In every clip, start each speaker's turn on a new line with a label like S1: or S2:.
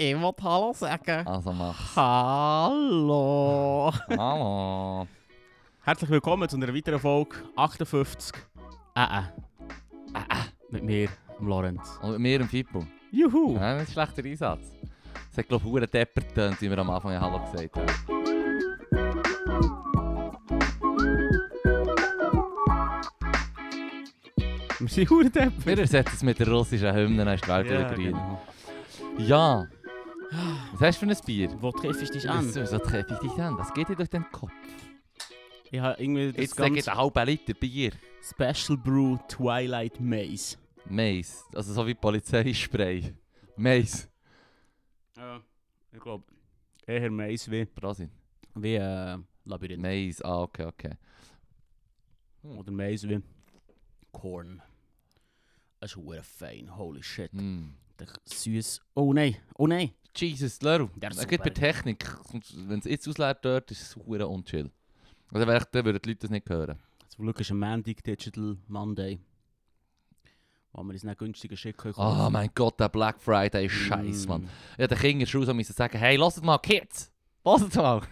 S1: Ich wollte Hallo sagen.
S2: Also mach.
S1: Hallo.
S2: Hallo.
S1: Herzlich willkommen zu einer weiteren Folge 58. Äh, äh. Äh, äh. Mit mir, dem Lorenz.
S2: Und mit mir im Fippo.
S1: Juhu.
S2: Ja, das ist ein schlechter Einsatz. Es hat, glaube ich, verdammt depper getönt, wie wir am Anfang ja Hallo gesagt haben.
S1: Wir sind hure Deppen.
S2: Wir ersetzen es mit der russischen Hymne, dann ist die Welt wieder grün.
S1: genau.
S2: Ja. Was hast du für ein Bier?
S1: Wo treffe ich dich an?
S2: So, so treffe ich dich an. Das geht dir durch den Kopf.
S1: Ich habe irgendwie das
S2: Jetzt sage ich
S1: ganze
S2: einen halben Liter Bier.
S1: Special Brew Twilight Maze.
S2: Mais. Also so wie Polizeispray. Mais.
S1: Ja, ich glaube eher Maze wie,
S2: Brasil.
S1: wie äh, Labyrinth.
S2: Mais. Ah, okay, okay.
S1: Oder Maze wie Corn. Das ist hure fein, holy shit.
S2: Mm.
S1: Der süß. Oh nein, oh nein.
S2: Jesus, Leru. Es gibt bei. Technik. Wenn es jetzt ausleert dort, ist es hure unchill. Also ich- dann würden die Leute das nicht hören.
S1: Zum Glück ist ein Mandig Digital Monday. Wo wir uns nicht günstiger schicken können.
S2: Oh mein Gott, der Black Friday ist scheiße,
S1: Mm.
S2: Mann. Ja, der Kinder schon so müssen sagen, hey, lasst mal, Kids, lasst mal.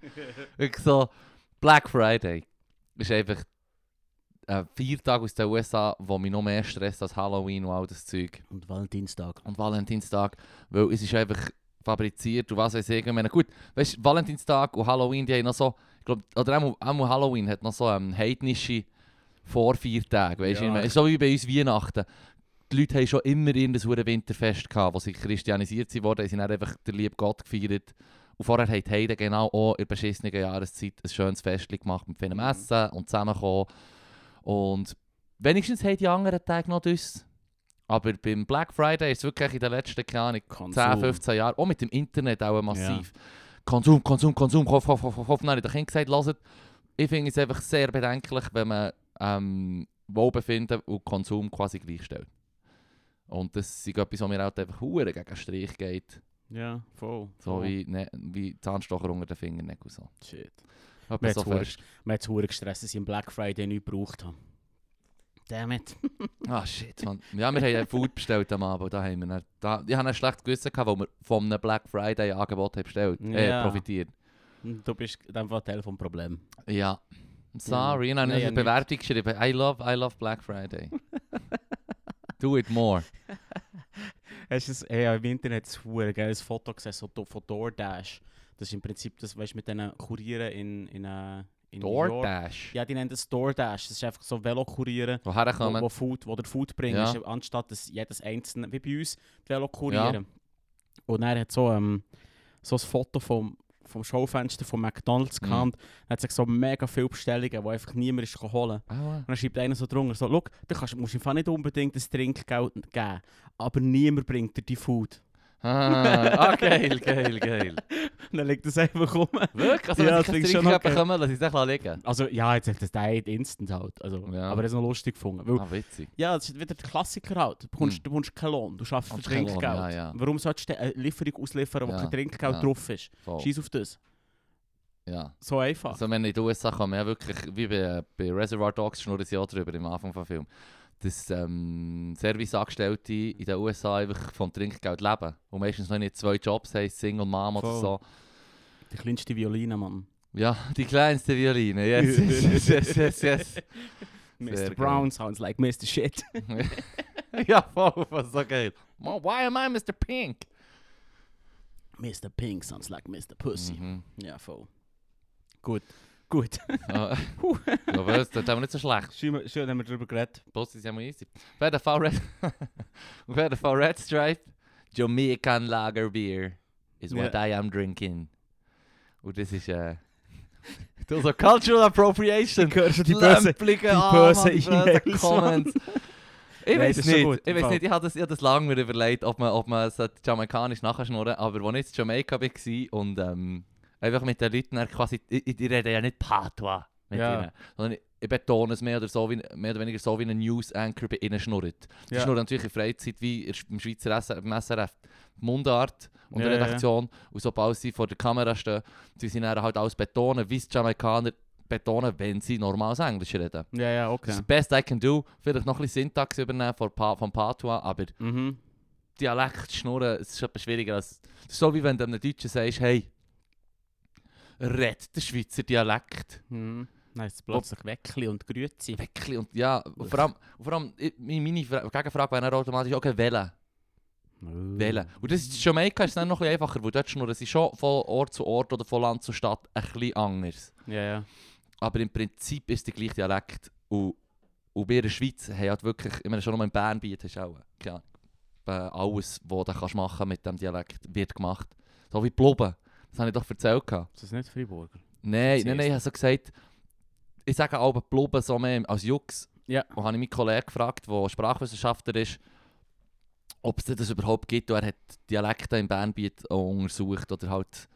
S2: ich so, Black Friday ist einfach ein Viertag aus den USA, wo mich noch mehr stresst als Halloween und all das Zeug.
S1: Und Valentinstag.
S2: Und Valentinstag, weil es ist einfach fabriziert und was weiß ich. Ich meine, gut, weißt du, Valentinstag und Halloween, die haben noch so, ich glaube, oder auch, auch Halloween hat noch so ähm, heidnische Vorviertage, weißt du,
S1: Ja.
S2: so wie bei uns Weihnachten. Die Leute haben schon immer irgendein Winterfest gehabt, wo sie christianisiert sind worden, sie haben einfach den lieben Gott gefeiert. Und vorher haben die Heiden genau auch in der beschissenen Jahreszeit ein schönes Fest gemacht mit vielem
S1: Mhm.
S2: Essen und zusammenkommen. Und wenigstens haben die anderen Tage noch das. Aber beim Black Friday ist es wirklich in den letzten, keine Ahnung,
S1: Konsum.
S2: 10, 15 Jahren, auch mit dem Internet auch massiv. Konsum, Konsum, Konsum, Kauf, Kauf, Kauf, Kauf, habe ich Kindern gesagt, hört, ich finde es einfach sehr bedenklich, wenn man ähm, Wohlbefinden und Konsum quasi gleichstellt. Und das ist etwas, was mir halt einfach hure gegen den Strich geht.
S1: Ja, voll.
S2: So
S1: voll.
S2: wie, ne, wie Zahnstocher unter den Fingernägeln und so.
S1: Shit.
S2: Etwa
S1: Mir
S2: so fest.
S1: Mir hat es gestresst, dass ich am Black Friday nichts gebraucht habe. Damn it.
S2: Ah shit, man. Ja, wir haben ja Food bestellt am Abend. Da haben wir dann, da, ich habe ein schlechtes Gewissen gehabt, weil wir von einem Black Friday Angebot haben bestellt, äh,
S1: Ja.
S2: profitiert.
S1: Du bist in dem Fall Teil vom Problem.
S2: Ja. Sorry,
S1: Nein,
S2: habe ich
S1: ja,
S2: eine Bewertung geschrieben. I love, I love Black Friday. Do it more.
S1: Hast du im Internet ein Foto gesehen, so von DoorDash. Das ist im Prinzip das, weißt du, mit diesen Kurieren in, in, äh, in.
S2: DoorDash.
S1: Ja, die nennen das DoorDash. Das ist einfach so Velokurieren,
S2: Woher
S1: wo,
S2: kommen?
S1: wo, Food, wo der Food bringt,
S2: Ja.
S1: anstatt dass jedes einzelne, wie bei uns, die Velokurieren. Und er hat so, ähm, so ein Foto vom, vom Schaufenster von McDonalds
S2: Mhm.
S1: Dann hat sich so mega viele Bestellungen, die einfach niemand ist holen.
S2: Aua.
S1: Und dann schreibt einer so drunter, so, «Schau, du kannst, musst im Fall nicht unbedingt das Trinkgeld geben, aber niemand bringt dir die Food.»
S2: Ah, ah, geil, geil, geil.
S1: Und dann liegt das einfach rum.
S2: Wirklich? Also,
S1: Ja, das
S2: ich
S1: schon
S2: Trinkgeld
S1: okay.
S2: bekomme, lasse ich es echt liegen.
S1: Also ja, jetzt hat das der instant halt. Also,
S2: Ja.
S1: Aber das ist noch lustig gefunden. Weil,
S2: Ah, witzig.
S1: ja, das ist wieder der Klassiker halt. Du bekommst,
S2: Hm.
S1: du bekommst keinen Lohn, du schaffst für Trinkgeld.
S2: Ja, ja.
S1: Warum solltest du eine Lieferung ausliefern, wo kein Trinkgeld
S2: ja.
S1: drauf ist? Scheiß auf das.
S2: Ja.
S1: So einfach.
S2: Also wenn in den USA kann man ja wirklich, wie bei, bei Reservoir Dogs schnurren sie auch drüber im Anfang des Films, dass ähm, Serviceangestellte in den USA einfach vom Trinkgeld leben. Und meistens noch nicht zwei Jobs haben, Single Mom oder so.
S1: Die kleinste Violine, Mann.
S2: Ja, die kleinste Violine. Yes, yes, yes, yes, yes.
S1: Mr.
S2: Sehr
S1: Brown sounds like Mr. Shit.
S2: ja, voll, was so geil. Why am I Mr. Pink?
S1: Mr. Pink sounds like Mr. Pussy.
S2: Mhm.
S1: Ja, voll. Gut. Gut.
S2: Ja, aber das, haben wir nicht so schlecht.
S1: schön, schön haben wir darüber geredet.
S2: Post ist ja mal easy. Auf jeden Fall Red, auf jeden Fall Red Stripe, Jamaican Lager Beer is what I am drinking. Und das ist äh, das ist so Cultural Appropriation.
S1: hörst du die böse...
S2: Lämplige,
S1: die
S2: ah,
S1: böse E-Mails,
S2: Comments. Ich weiß
S1: ist
S2: nicht,
S1: schon
S2: ich weiß nicht, ich habe das, ich habe das lange mir überlegt, ob man, ob man es jamaikanisch nachschnurren aber als ich in Jamaika war und ähm, einfach mit den Leuten quasi, ich, ich, ich rede ja nicht Patois mit
S1: Ja.
S2: ihnen, sondern ich, ich betone es mehr oder, so wie, mehr oder weniger so wie ein News-Anchor bei ihnen schnurrt. Die
S1: Ja.
S2: schnurren natürlich in Freizeit wie im Schweizer SRF, Mundart und
S1: Ja,
S2: der
S1: ja, ja.
S2: Redaktion und sobald sie vor der Kamera stehen, sie sind dann halt alles betonen, wie es Jamaikaner betonen, wenn sie normales Englisch reden.
S1: Ja, ja,
S2: Das
S1: okay.
S2: ist das Beste I can do. Vielleicht noch ein bisschen Syntax übernehmen von pa Patois, aber
S1: Mhm.
S2: Dialekt schnurren, es ist etwas schwieriger als... Das ist so wie wenn du einem Deutschen sagst, hey, red den Schweizer Dialekt.
S1: Dann ist es plötzlich Weckli und Grüezi.
S2: Wirklich, und ja, und vor allem, und vor allem meine Fra- Gegenfrage wäre dann automatisch, okay, wählen. wählen. Und das ist Jamaika ist dann noch ein einfacher, weil dort schnurren sie schon von Ort zu Ort oder von Land zu Stadt ein bisschen anders.
S1: Ja, ja.
S2: Aber im Prinzip ist der gleiche Dialekt. Und, und wir in der Schweiz haben halt wirklich, ich meine, schon nur in Bern bietet auch, ja, äh, alles, was du kannst machen mit dem Dialekt, wird gemacht. So wie Blubben. Das habe ich doch erzählt. gehabt.
S1: Ist das nicht Freiburger?
S2: Nein, nein, nein, ich habe so gesagt, ich sage auch Blubben so mehr als Jux.
S1: Ja.
S2: Und habe ich meinen Kollegen gefragt, der Sprachwissenschaftler ist, ob es das überhaupt gibt. Und er hat Dialekte im Bernbiet auch untersucht oder halt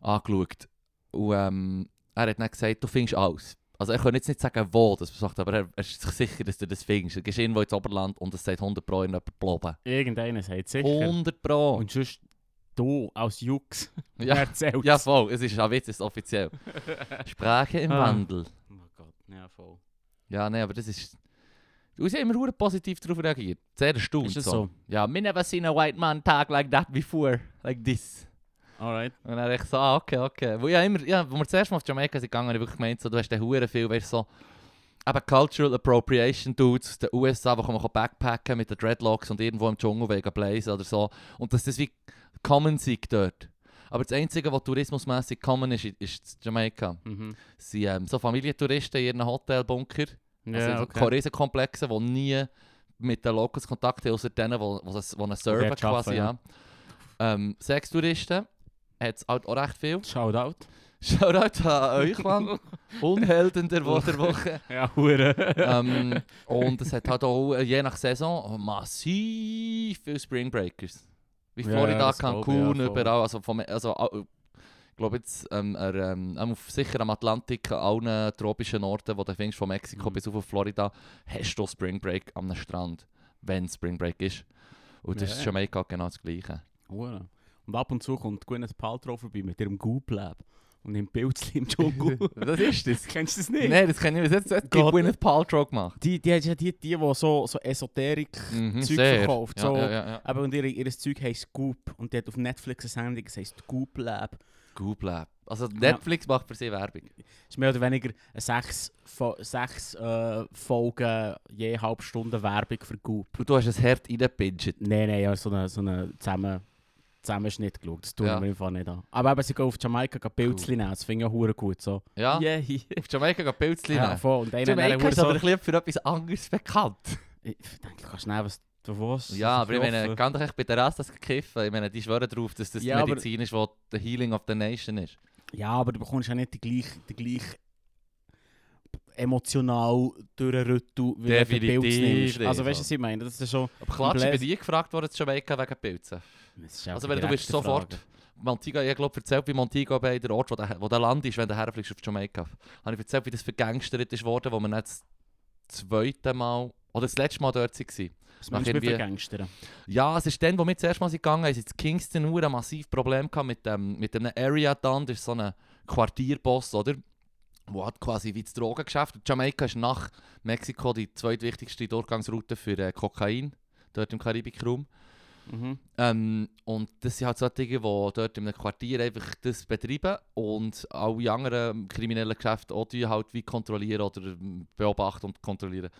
S2: angeschaut. Und ähm, er hat dann gesagt, du findest alles. Also er kann jetzt nicht sagen, wo das sagt, aber er, er ist sich sicher, dass du das findest. Du gehst irgendwo ins Oberland und es sagt 100 Pro in jemand Blubben.
S1: Irgendeiner sagt sicher.
S2: 100 Pro!
S1: Und sonst du als Jux
S2: Ja,
S1: erzählst.
S2: ja voll, es ist ein Witz, es ist offiziell. Sprache im
S1: Ah.
S2: Wandel.
S1: Oh Gott, ja voll.
S2: Ja, nein, aber das ist. Du hast immer hure positiv darauf reagiert. Sehr erstaunt.
S1: Ist das so?
S2: Ja, me never seen a white man talk like that before. Like this.
S1: Alright.
S2: Und dann ich so, ah, okay, okay. Wo, ja, immer, ja, wo wir zuerst mal auf Jamaika sind gegangen, habe ich wirklich gemeint, so, du hast den hure viel, weißt so. Aber Cultural Appropriation Dudes aus den USA, die kommen backpacken mit den Dreadlocks und irgendwo im Dschungel wegen Blaze oder so. Und dass das wie common sei dort. Aber das Einzige, was tourismusmässig common ist, ist Jamaika.
S1: Mhm.
S2: Sind ähm, so Familientouristen in ihren Hotelbunker.
S1: Ja,
S2: also
S1: okay.
S2: okay. Riesenkomplexe, die nie mit den Locals Kontakt haben, außer denen, die, einen serven
S1: arbeiten,
S2: quasi. Ja. Ähm, Sextouristen hat es halt auch recht viel.
S1: Shoutout.
S2: Shoutout an euch, Mann. Unhelden der, Wo der Woche.
S1: Ja, hure.
S2: ähm, und es hat halt auch, äh, je nach Saison, massiv viele Spring Breakers. Wie
S1: Ja,
S2: Florida,
S1: ich,
S2: Cancun,
S1: ja,
S2: überall. Also, vom, also, ich glaube jetzt, ähm, er, ähm, sicher am Atlantik, an allen tropischen Orten, wo du findest, von Mexiko
S1: Mhm.
S2: bis auf Florida, hast du Spring Break am Strand, wenn Spring Break ist. Und das
S1: Ja,
S2: ist
S1: ja.
S2: Jamaika genau das Gleiche.
S1: Hure. Und ab und zu kommt Gwyneth Paltrow vorbei mit ihrem Goop Lab und nimmt Pilzli im Dschungel.
S2: Was ist das?
S1: Kennst du das nicht?
S2: Nein, das kann ich mir jetzt nicht.
S1: Gott.
S2: Gwyneth Paltrow gemacht.
S1: Die, die, die, die, die, die so, so Esoterik
S2: Mhm,
S1: verkauft,
S2: Ja,
S1: so-
S2: ja, ja.
S1: Aber und ihr, ihr Zeug heisst Goop und die hat auf Netflix eine Sendung, das heisst Goop Lab.
S2: Google Lab. Also Netflix macht für sie Werbung.
S1: ist mehr oder weniger eine sechs, sechs äh, Folgen, je halbe Stunde Werbung für Goop.
S2: Und du hast ein Herd reingepincht.
S1: Nein, nein, ja, so einen so eine zusammen, Zusammenschnitt geschaut. Das tun
S2: Ja.
S1: wir einfach nicht an. Aber eben, sie gehen auf Jamaika gehen Pilzli nehmen, das finde ich auch gut. So.
S2: Ja?
S1: Yeah.
S2: Auf Jamaika gehen Pilzli
S1: Ja,
S2: nehmen.
S1: voll. Und einer
S2: Jamaika ist
S1: so,
S2: aber ein für etwas anderes bekannt.
S1: Ich denke, du kannst nehmen, was du willst.
S2: Ja, aber ich meine, ganz echt bei der Rest das kiffen. Ich meine, die schwören darauf, dass das
S1: Ja,
S2: die
S1: aber-
S2: Medizin ist, die the Healing of the Nation ist.
S1: Ja, aber du bekommst ja nicht die gleiche, die gleiche emotional durchrüttel, wie wenn du
S2: Definitiv
S1: Pilz nimmst. Also weißt du, was ich meine? Das ist schon...
S2: Aber klar, ist bei dir gefragt worden, Jamaika wegen Pilzen.
S1: Ist
S2: Also wenn du bist sofort...
S1: Frage.
S2: Montego, ich glaube, erzählt, wie Montego Bay der Ort, wo der, wo der Land ist, wenn du herfliegst auf Jamaika. Habe ich erzählt, wie das vergangstert ist worden, wo wir nicht das zweite Mal... Oder das letzte Mal dort waren.
S1: Was meinst du mit Vergangstern?
S2: Ja, es ist dann, wo wir zuerst mal sind gegangen sind, in Kingston ein massives Problem gehabt mit dem, mit dem Area dann, das ist so ein Quartierboss, oder? Wo hat quasi wie das Drogengeschäft. Jamaika ist nach Mexiko die zweitwichtigste Durchgangsroute für äh, Kokain, dort im Karibikraum.
S1: Mhm.
S2: Ähm, und das sind halt solche, die dort in einem Quartier einfach das betreiben und alle anderen kriminellen Geschäfte auch halt wie kontrollieren oder beobachten und kontrollieren.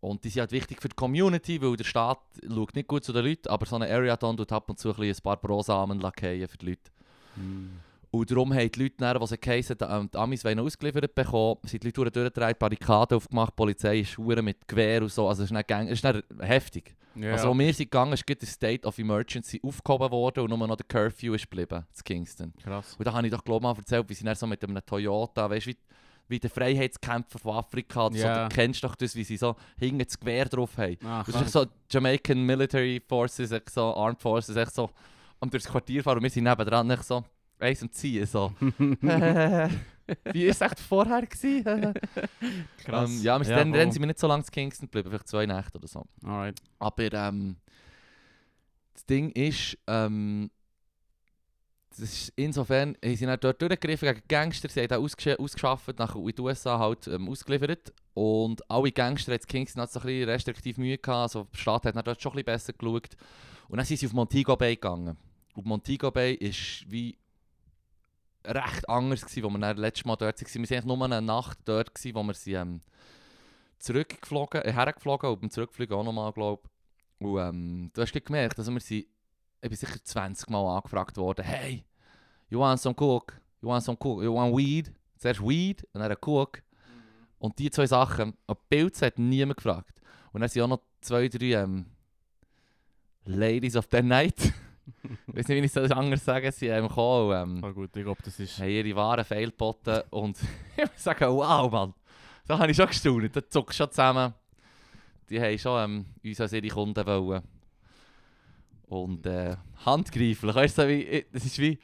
S2: Und die sind halt wichtig für die Community, weil der Staat schaut nicht gut zu den Leuten, aber so eine Area dann tut ab und zu ein, ein paar Brosamen für die Leute.
S1: Mhm.
S2: Und darum haben die Leute, dann, die sie geheissen, die Amis wollen ausgeliefert bekommen, sind die Leute durchgedreht, Barrikaden aufgemacht, die Polizei ist verdammt mit Gewehr und so, also es ist nicht, gang- es ist nicht heftig.
S1: Ja.
S2: Also, als wir sind gegangen, ist gerade State of Emergency aufgehoben worden und nur noch der Curfew ist geblieben, in Kingston.
S1: krass.
S2: Und da habe ich doch, glaube ich, mal erzählt, wie sie dann so mit einem Toyota, weißt du, wie, wie der Freiheitskämpfer von Afrika, oder
S1: Ja.
S2: so, du kennst doch das, wie sie so hinten das Gewehr drauf haben.
S1: Ah,
S2: Und das ist so Jamaican Military Forces, so Armed Forces, echt so am durchs Quartier fahren und wir sind nebendran echt so eins am Ziehen, so. wie ist es echt vorher gewesen?
S1: krass.
S2: Ähm, ja, wir sind dann, dann sind wir nicht so lange in Kingston geblieben, vielleicht zwei Nächte oder so.
S1: Alright.
S2: Aber ähm, das Ding ist, ähm, das ist insofern, sie sind dann dort durchgegriffen gegen Gangster, sie haben da ausgesch ausgeschafft, nach in die USA halt ähm, ausgeliefert Und alle Gangster jetzt Kings hatten so ein bisschen restriktiv Mühe gehabt. Also die Stadt hat dann dort schon ein bisschen besser geschaut. Und dann sind sie auf Montego Bay gegangen. Und Montego Bay ist wie recht anders gewesen, wo wir dann letztes Mal dort waren. Wir waren eigentlich nur eine Nacht dort, gewesen, wo wir sie ähm, zurückgeflogen, äh, hergeflogen und beim Zurückfliegen auch nochmal, glaube ich. Und ähm, du hast gemerkt, also wir sind, ich bin sicher 20 Mal angefragt worden, hey, you want some cook? You want some cook? You want weed? Zuerst weed und dann cook. Und die zwei Sachen, auf Pilze hat niemand gefragt. Und dann sind auch noch zwei, drei ähm, Ladies of the Night. ich weiß nicht, wie ich es anders sagen sie haben gekommen. Ähm,
S1: Ah gut, ich glaube, das ist...
S2: haben ihre Waren fehlgeboten und ich muss sagen, wow, Mann, da habe ich schon gestaunt, da zuckt schon zusammen. Die haben schon ähm, uns als ihre Kunden wollen. Und äh, handgreiflich, weißt du, wie, das ist wie,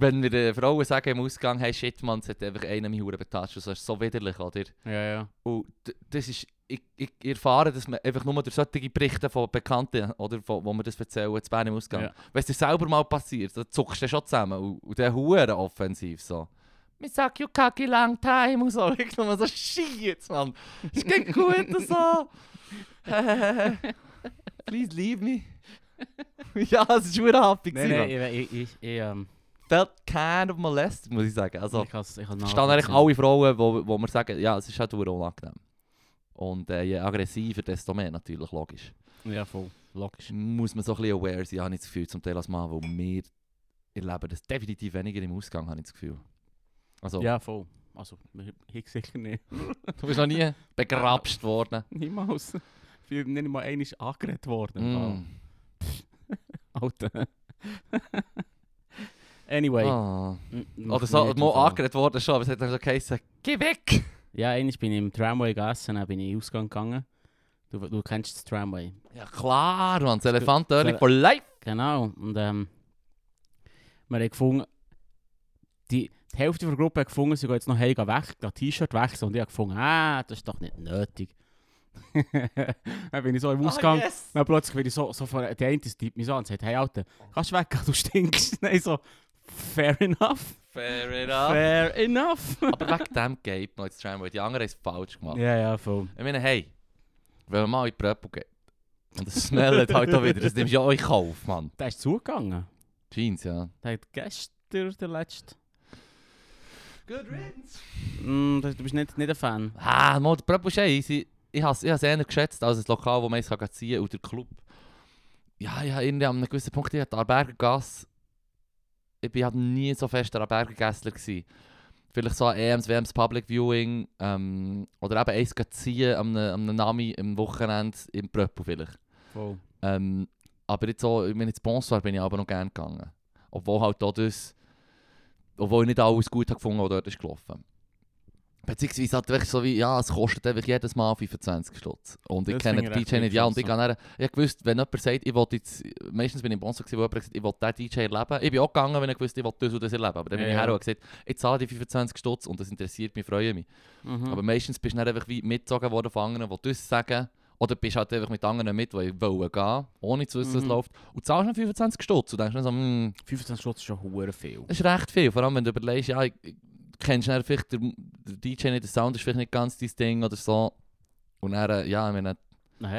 S2: wenn wir den Frauen sagen im Ausgang, hey shit, man, es hat einfach einen mich Huren betatscht, das ist so widerlich, oder?
S1: Ja, ja.
S2: Und das ist, ich, ich erfahre, dass man einfach nur durch solche Berichte von Bekannten, oder, wo, wo wir das erzählen, zu Bern im Ausgang.
S1: Ja.
S2: Wenn es dir selber mal passiert, dann zuckst du schon zusammen. Und, und dann Huren offensiv so. «Me sag you kaki long time» und so. Ich nur so «Shit, Mann! Es geht gut und so!» «Please leave me!» Ja, es ist schon happy
S1: Nein, nein, ich, ich, ich, ich, ähm,
S2: Felt kind of molested, muss ich sagen. Also,
S1: ich has, ich has
S2: es stehen eigentlich alle Frauen, wo, wo wir sagen, ja, es ist halt unangenehm. Und äh, je aggressiver, desto mehr natürlich, logisch.
S1: Ja, voll. Logisch.
S2: Muss man so ein bisschen aware sein, habe ich das Gefühl, zum Teil als Mann, wo wir erleben das definitiv weniger im Ausgang, habe ich das Gefühl. Also,
S1: Ja, voll. Also, ich sicher nicht.
S2: du bist noch nie begrapscht worden.
S1: Niemals. Ich bin nicht mal einmal angeredet worden.
S2: Mm.
S1: Alter. Anyway.
S2: Ah.
S1: n-
S2: Oder so, mal angeredet worden schon, aber es hat dann so geheißen, geh weg!
S1: Ja, einmal bin ich im Tramway gegessen, dann bin ich in den Ausgang gegangen. Du, du kennst das Tramway.
S2: Ja klar, man, das
S1: Das- das-
S2: for life!
S1: Genau. Und ähm, wir haben gefunden, die, die Hälfte der Gruppe hat gefunden, sie gehen jetzt noch heim weg, gehen T-Shirt wechseln. Und ich habe gefunden, ah, das ist doch nicht nötig. dann bin ich so im Ausgang.
S2: Ah, yes.
S1: Dann plötzlich bin ich so, so vor der eine tippt mich so an und sagt, hey Alter, kannst du weggehen, du stinkst. Nein, so, fair enough.
S2: Fair enough.
S1: Fair enough.
S2: aber wegen dem geht noch ins Tramway. Die anderen haben es falsch gemacht.
S1: ja, ja, voll.
S2: Ich meine, hey, wenn man mal in die Pröppel geht und das smellt halt auch wieder, das nimmst du ja euch auf, Mann.
S1: Der ist zugegangen.
S2: Jeans, ja.
S1: Der hat gestern, der letzte.
S2: Good riddance.
S1: Mm, du bist nicht, nicht ein Fan.
S2: Ah, mal, der Pröppel ist easy. Ich habe es eher geschätzt als ein Lokal, wo man es ziehen kann, und der Club. Ja, habe irgendwie an einem gewissen Punkt, ich hatte Arberger Gasse. Ich bin halt nie so fest ein Arberger Gässler gewesen. Vielleicht so EMs, WMs Public Viewing ähm, oder eben eins ziehen am, am Nami am Wochenende im Pröppel vielleicht.
S1: Voll.
S2: Ähm, aber jetzt so, ich meine, ins Bonsoir bin ich aber noch gerne gegangen. Obwohl halt auch das, obwohl ich nicht alles gut habe gefunden, was dort ist gelaufen. Beziehungsweise halt wirklich so wie, ja, es kostet einfach jedes Mal 25 Stutz. Und ich
S1: Das
S2: kenne den DJ nicht, ja, und ich kann dann, ich gewusst, wenn jemand sagt, ich will jetzt, meistens bin ich im Bonsoir gewesen, wo jemand gesagt ich will diesen DJ erleben. Ich bin auch gegangen, wenn ich gewusst, ich will das und das erleben. Aber dann bin
S1: Ja,
S2: ich
S1: ja.
S2: her und gesagt, ich zahle die 25 Stutz und das interessiert mich, freue mich.
S1: Mhm.
S2: Aber meistens bist du dann einfach wie mitgezogen worden von anderen, die das sagen. Oder bist halt einfach mit anderen mit, die wollen gehen, ohne zu wissen, was
S1: Mhm.
S2: läuft. Und zahlst dann 25 Stutz. Und denkst dann so, hm,
S1: 25 Stutz ist schon hure viel.
S2: das ist recht viel. Vor allem, wenn du überlegst, ja, ich, kennst dann vielleicht der, der DJ nicht, der Sound ist vielleicht nicht ganz dein Ding oder so. Und dann, äh, ja, ich meine,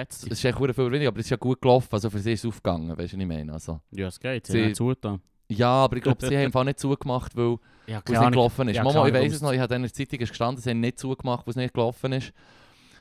S2: es ist echt viel weniger, aber es ist ja gut gelaufen. Also für sie ist es aufgegangen, weißt du, was ich meine? Also,
S1: Ja, es geht.
S2: Sie-
S1: Sie haben zugetan.
S2: ja, aber ich glaube, sie haben einfach nicht zugemacht, weil
S1: Ja,
S2: es nicht gelaufen ist.
S1: Ja,
S2: Mama, ich weiß es noch, ich habe in der Zeitung gestanden, sie haben nicht zugemacht, wo es nicht gelaufen ist.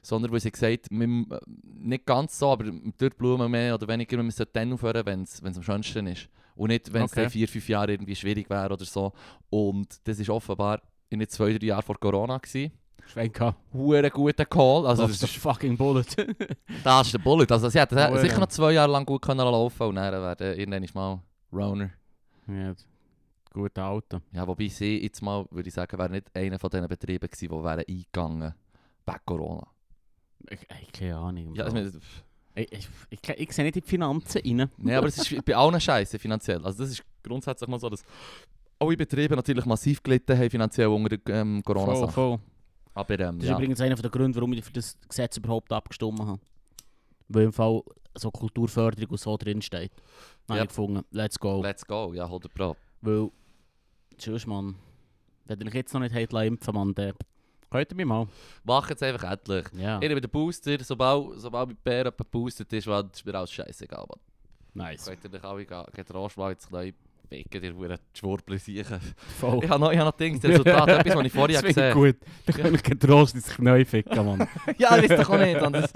S2: Sondern weil sie gesagt haben, wir- nicht ganz so, aber durch die Blumen mehr oder weniger, wir müssen dann aufhören, wenn es am schönsten ist. Und nicht, wenn es
S1: Okay.
S2: dann vier, fünf Jahre irgendwie schwierig wäre oder so. Und das war offenbar in den zwei, drei Jahren vor Corona. Gewesen.
S1: Schwenka.
S2: Huere guter Call. Also das
S1: das ist
S2: ist,
S1: fucking Bullet.
S2: das ist der Bullet. Also sie hätten
S1: Hure.
S2: sicher noch zwei Jahre lang gut können laufen und dann wäre irgendwann mal Roner.
S1: ja, gute Auto.
S2: Ja, wobei sie jetzt mal, würde ich sagen, wäre nicht einer von diesen Betrieben gewesen, die wären eingegangen wegen Corona.
S1: Ich, ich keine Ahnung.
S2: Ja, ich, meine,
S1: ich, ich, ich, ich sehe nicht in die Finanzen rein.
S2: nee, aber es ist bei allen Scheiße finanziell. Also das ist grundsätzlich mal so, dass alle Betriebe natürlich massiv gelitten haben finanziell unter der ähm,
S1: Voll,
S2: Corona-Sache.
S1: voll.
S2: Aber ähm,
S1: Das ist
S2: ja.
S1: übrigens einer der Gründe, warum ich für das Gesetz überhaupt abgestimmt habe. Weil im Fall so Kulturförderung und so drin steht. Dann
S2: Ja.
S1: habe ich gefunden, let's go.
S2: let's go, ja, 100 Pro.
S1: Weil, tschüss, Mann. Wenn ihr euch jetzt noch nicht habt, impfen, Mann, dann Könnt ihr mich mal?
S2: Mach jetzt einfach endlich.
S1: Ja.
S2: Ich bin der Booster, sobald, sobald mit Bär geboostet ist, ist mir alles scheißegal. Man.
S1: Nice.
S2: Könnt ihr euch alle gehen, geht Roschmal ins Knie ficken, ihr Huren Schwurbel siechen.
S1: Voll.
S2: Ich habe noch, hab noch Dings, das Resultat, etwas, was ich vorher gesehen
S1: gut. Da kann ich getrost ins Knie ficken, Mann.
S2: Ja, weiß doch auch nicht. Und das,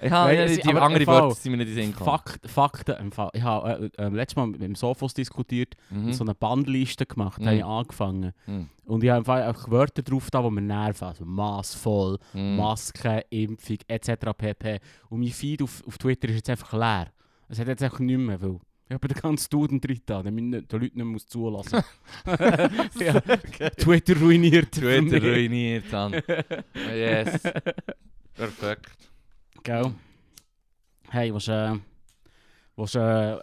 S2: ich habe,
S1: Nein,
S2: die, andere Wörter sind mir nicht in den Sinn gekommen.
S1: Fakt, Fakten im Fall. Ich habe äh, äh, letztes Mal mit dem Sophos diskutiert,
S2: Mhm.
S1: so eine Bandliste gemacht,
S2: Mhm.
S1: habe ich angefangen.
S2: Mhm.
S1: Und ich habe einfach auch Wörter drauf, da, die mir nerven. Also massvoll,
S2: Mhm.
S1: Maske, Impfung etc. pp. Und mein Feed auf, auf Twitter ist jetzt einfach leer. Es hat jetzt einfach nichts mehr, weil ich habe den ganzen Duden drin da, damit ich den Leuten nicht muss zulassen ja, Twitter ruiniert.
S2: Twitter ruiniert dann. yes. Perfekt.
S1: Gell? Hey, was äh, was äh,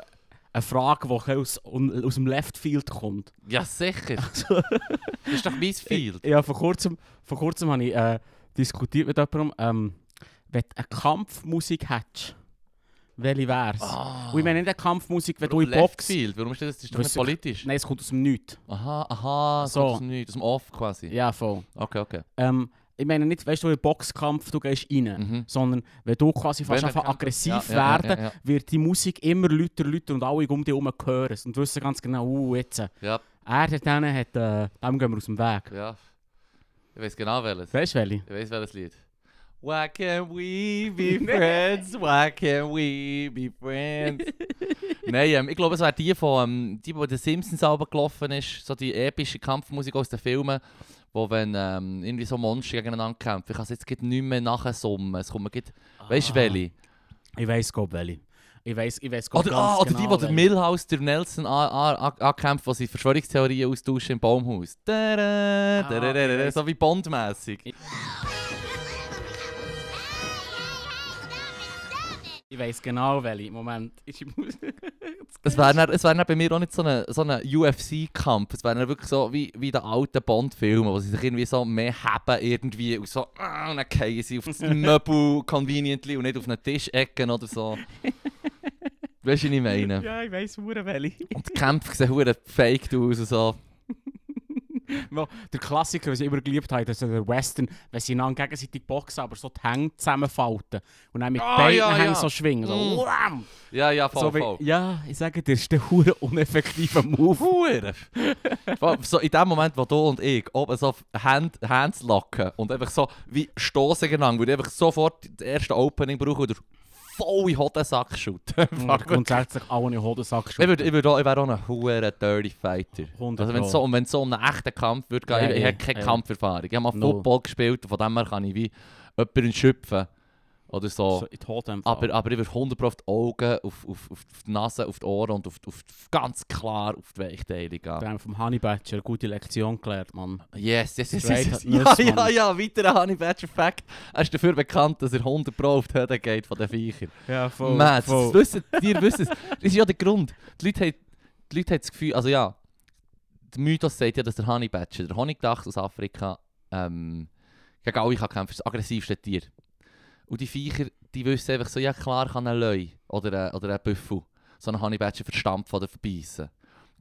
S1: eine Frage, die aus, aus dem Left Field kommt.
S2: Ja, sicher.
S1: Also,
S2: Das ist doch mein Field.
S1: ja, vor kurzem, vor kurzem habe ich äh, diskutiert mit jemandem, ähm, wenn du eine Kampfmusik hättest, welche wär's?
S2: Ah.
S1: Und ich meine nicht eine Kampfmusik, wenn
S2: Warum
S1: du in Box...
S2: Field? Warum ist das? Das ist doch nicht politisch.
S1: Nein, es kommt aus dem Nichts.
S2: Aha, aha,
S1: So.
S2: aus dem Nichts, aus dem Off quasi.
S1: Ja, voll.
S2: Okay, okay.
S1: Ähm, ich meine nicht, weißt du, den Boxkampf, du gehst rein.
S2: Mhm.
S1: Sondern wenn du quasi fast einfach aggressiv
S2: Ja, ja, ja,
S1: werden,
S2: ja,
S1: wird die Musik immer lauter, lauter und alle um dich herum hören und wissen ganz genau, uh, jetzt. äh,
S2: Ja,
S1: Er hat denen, hat, äh, dem gehen wir aus dem Weg.
S2: ja. Ich weiß genau welches.
S1: Weißt du welche?
S2: Ich weiß welches Lied. Why can't we be friends? Why can't we be friends? Nein, ähm, ich glaube, es wäre die von ähm, die, wo der Simpsons gelaufen ist, so die epische Kampfmusik aus den Filmen, wo wenn ähm, irgendwie so Monster gegeneinander kämpfen. Ich kann es jetzt nicht mehr nachsummen. Es kommt mir grad, weißt du
S1: Ah.
S2: welche?
S1: Ich weiss, glaub welche. Ich weiss, ich
S2: Oder,
S1: ganz
S2: ah, oder
S1: genau,
S2: die, wo der. Milhouse der Nelson an- an- an- ankämpft, wo sie Verschwörungstheorien austauschen im Baumhaus. Da, da, da,
S1: weiss.
S2: so wie Bond-mässig.
S1: Ich weiss genau welche. Moment.
S2: Es wäre dann, es wär dann bei mir auch nicht so ein so eine UFC-Kampf. Es wäre wirklich so wie, wie die alten Bond-Filme, wo sie sich irgendwie so mehr haben irgendwie und so ah, und dann fallen sie auf das Möbel conveniently und nicht auf einen Tischecken oder so. Weißt du, was ich meine?
S1: ja, ich weiss, welche.
S2: Und die Kämpfe sehen fake aus und so.
S1: Der Klassiker, den ich immer geliebt habe, das ist der Western, wenn sie einander gegenseitig boxen, aber so die Hände zusammenfalten und dann mit
S2: Ah,
S1: beiden
S2: ja,
S1: Händen
S2: ja.
S1: so schwingen. So,
S2: Mm.
S1: wham!
S2: Ja, ja, voll,
S1: so
S2: voll.
S1: Ja, ich sage dir, das ist der hure uneffektive Move.
S2: Hure. so in dem Moment, wo du und ich oben so Hand, Hands locken und einfach so wie stoßen gegangen, würde ich einfach sofort das erste Opening brauchen oder voll in den Hodensack.
S1: Und grundsätzlich in den Hodensack
S2: Ich, würde, ich, auch, ich wäre auch ein hure Dirty Fighter.
S1: 100
S2: Also wenn es so, so um einen echten Kampf würde gehen,
S1: Ja,
S2: ich, ich
S1: ja,
S2: habe keine
S1: ja.
S2: Kampferfahrung. Ich habe mal
S1: Null.
S2: Football gespielt und von dem her kann ich wie jemanden schöpfen. Oder so.
S1: So in
S2: Aber, aber ich würde 100 auf die Augen, auf, auf, auf die Nase, auf die Ohren und auf, auf, ganz klar auf die Weichteile gehen.
S1: Da haben wir vom Honey Badger eine gute Lektion gelernt, Mann.
S2: Yes, yes, yes, yes, yes. Ja,
S1: Nuss,
S2: ja,
S1: Mann.
S2: ja, weiterer Honey Badger Fact. Er ist dafür bekannt, dass er 100 Pro auf die Höhe geht von den Viechern.
S1: Ja, voll.
S2: Mad, das wissen, ihr wisst es. Das ist ja der Grund. Die Leute, haben, die Leute haben das Gefühl, also ja, der Mythos sagt ja, dass der Honey Badger, der Honigdachs aus Afrika, ähm, gegen alle kann kämpfen, das aggressivste Tier. Und die Viecher, die wissen einfach so, ja klar kann ein Löwe oder ein, oder ein Büffel so einen Honey Badger verstampfen oder verbeissen.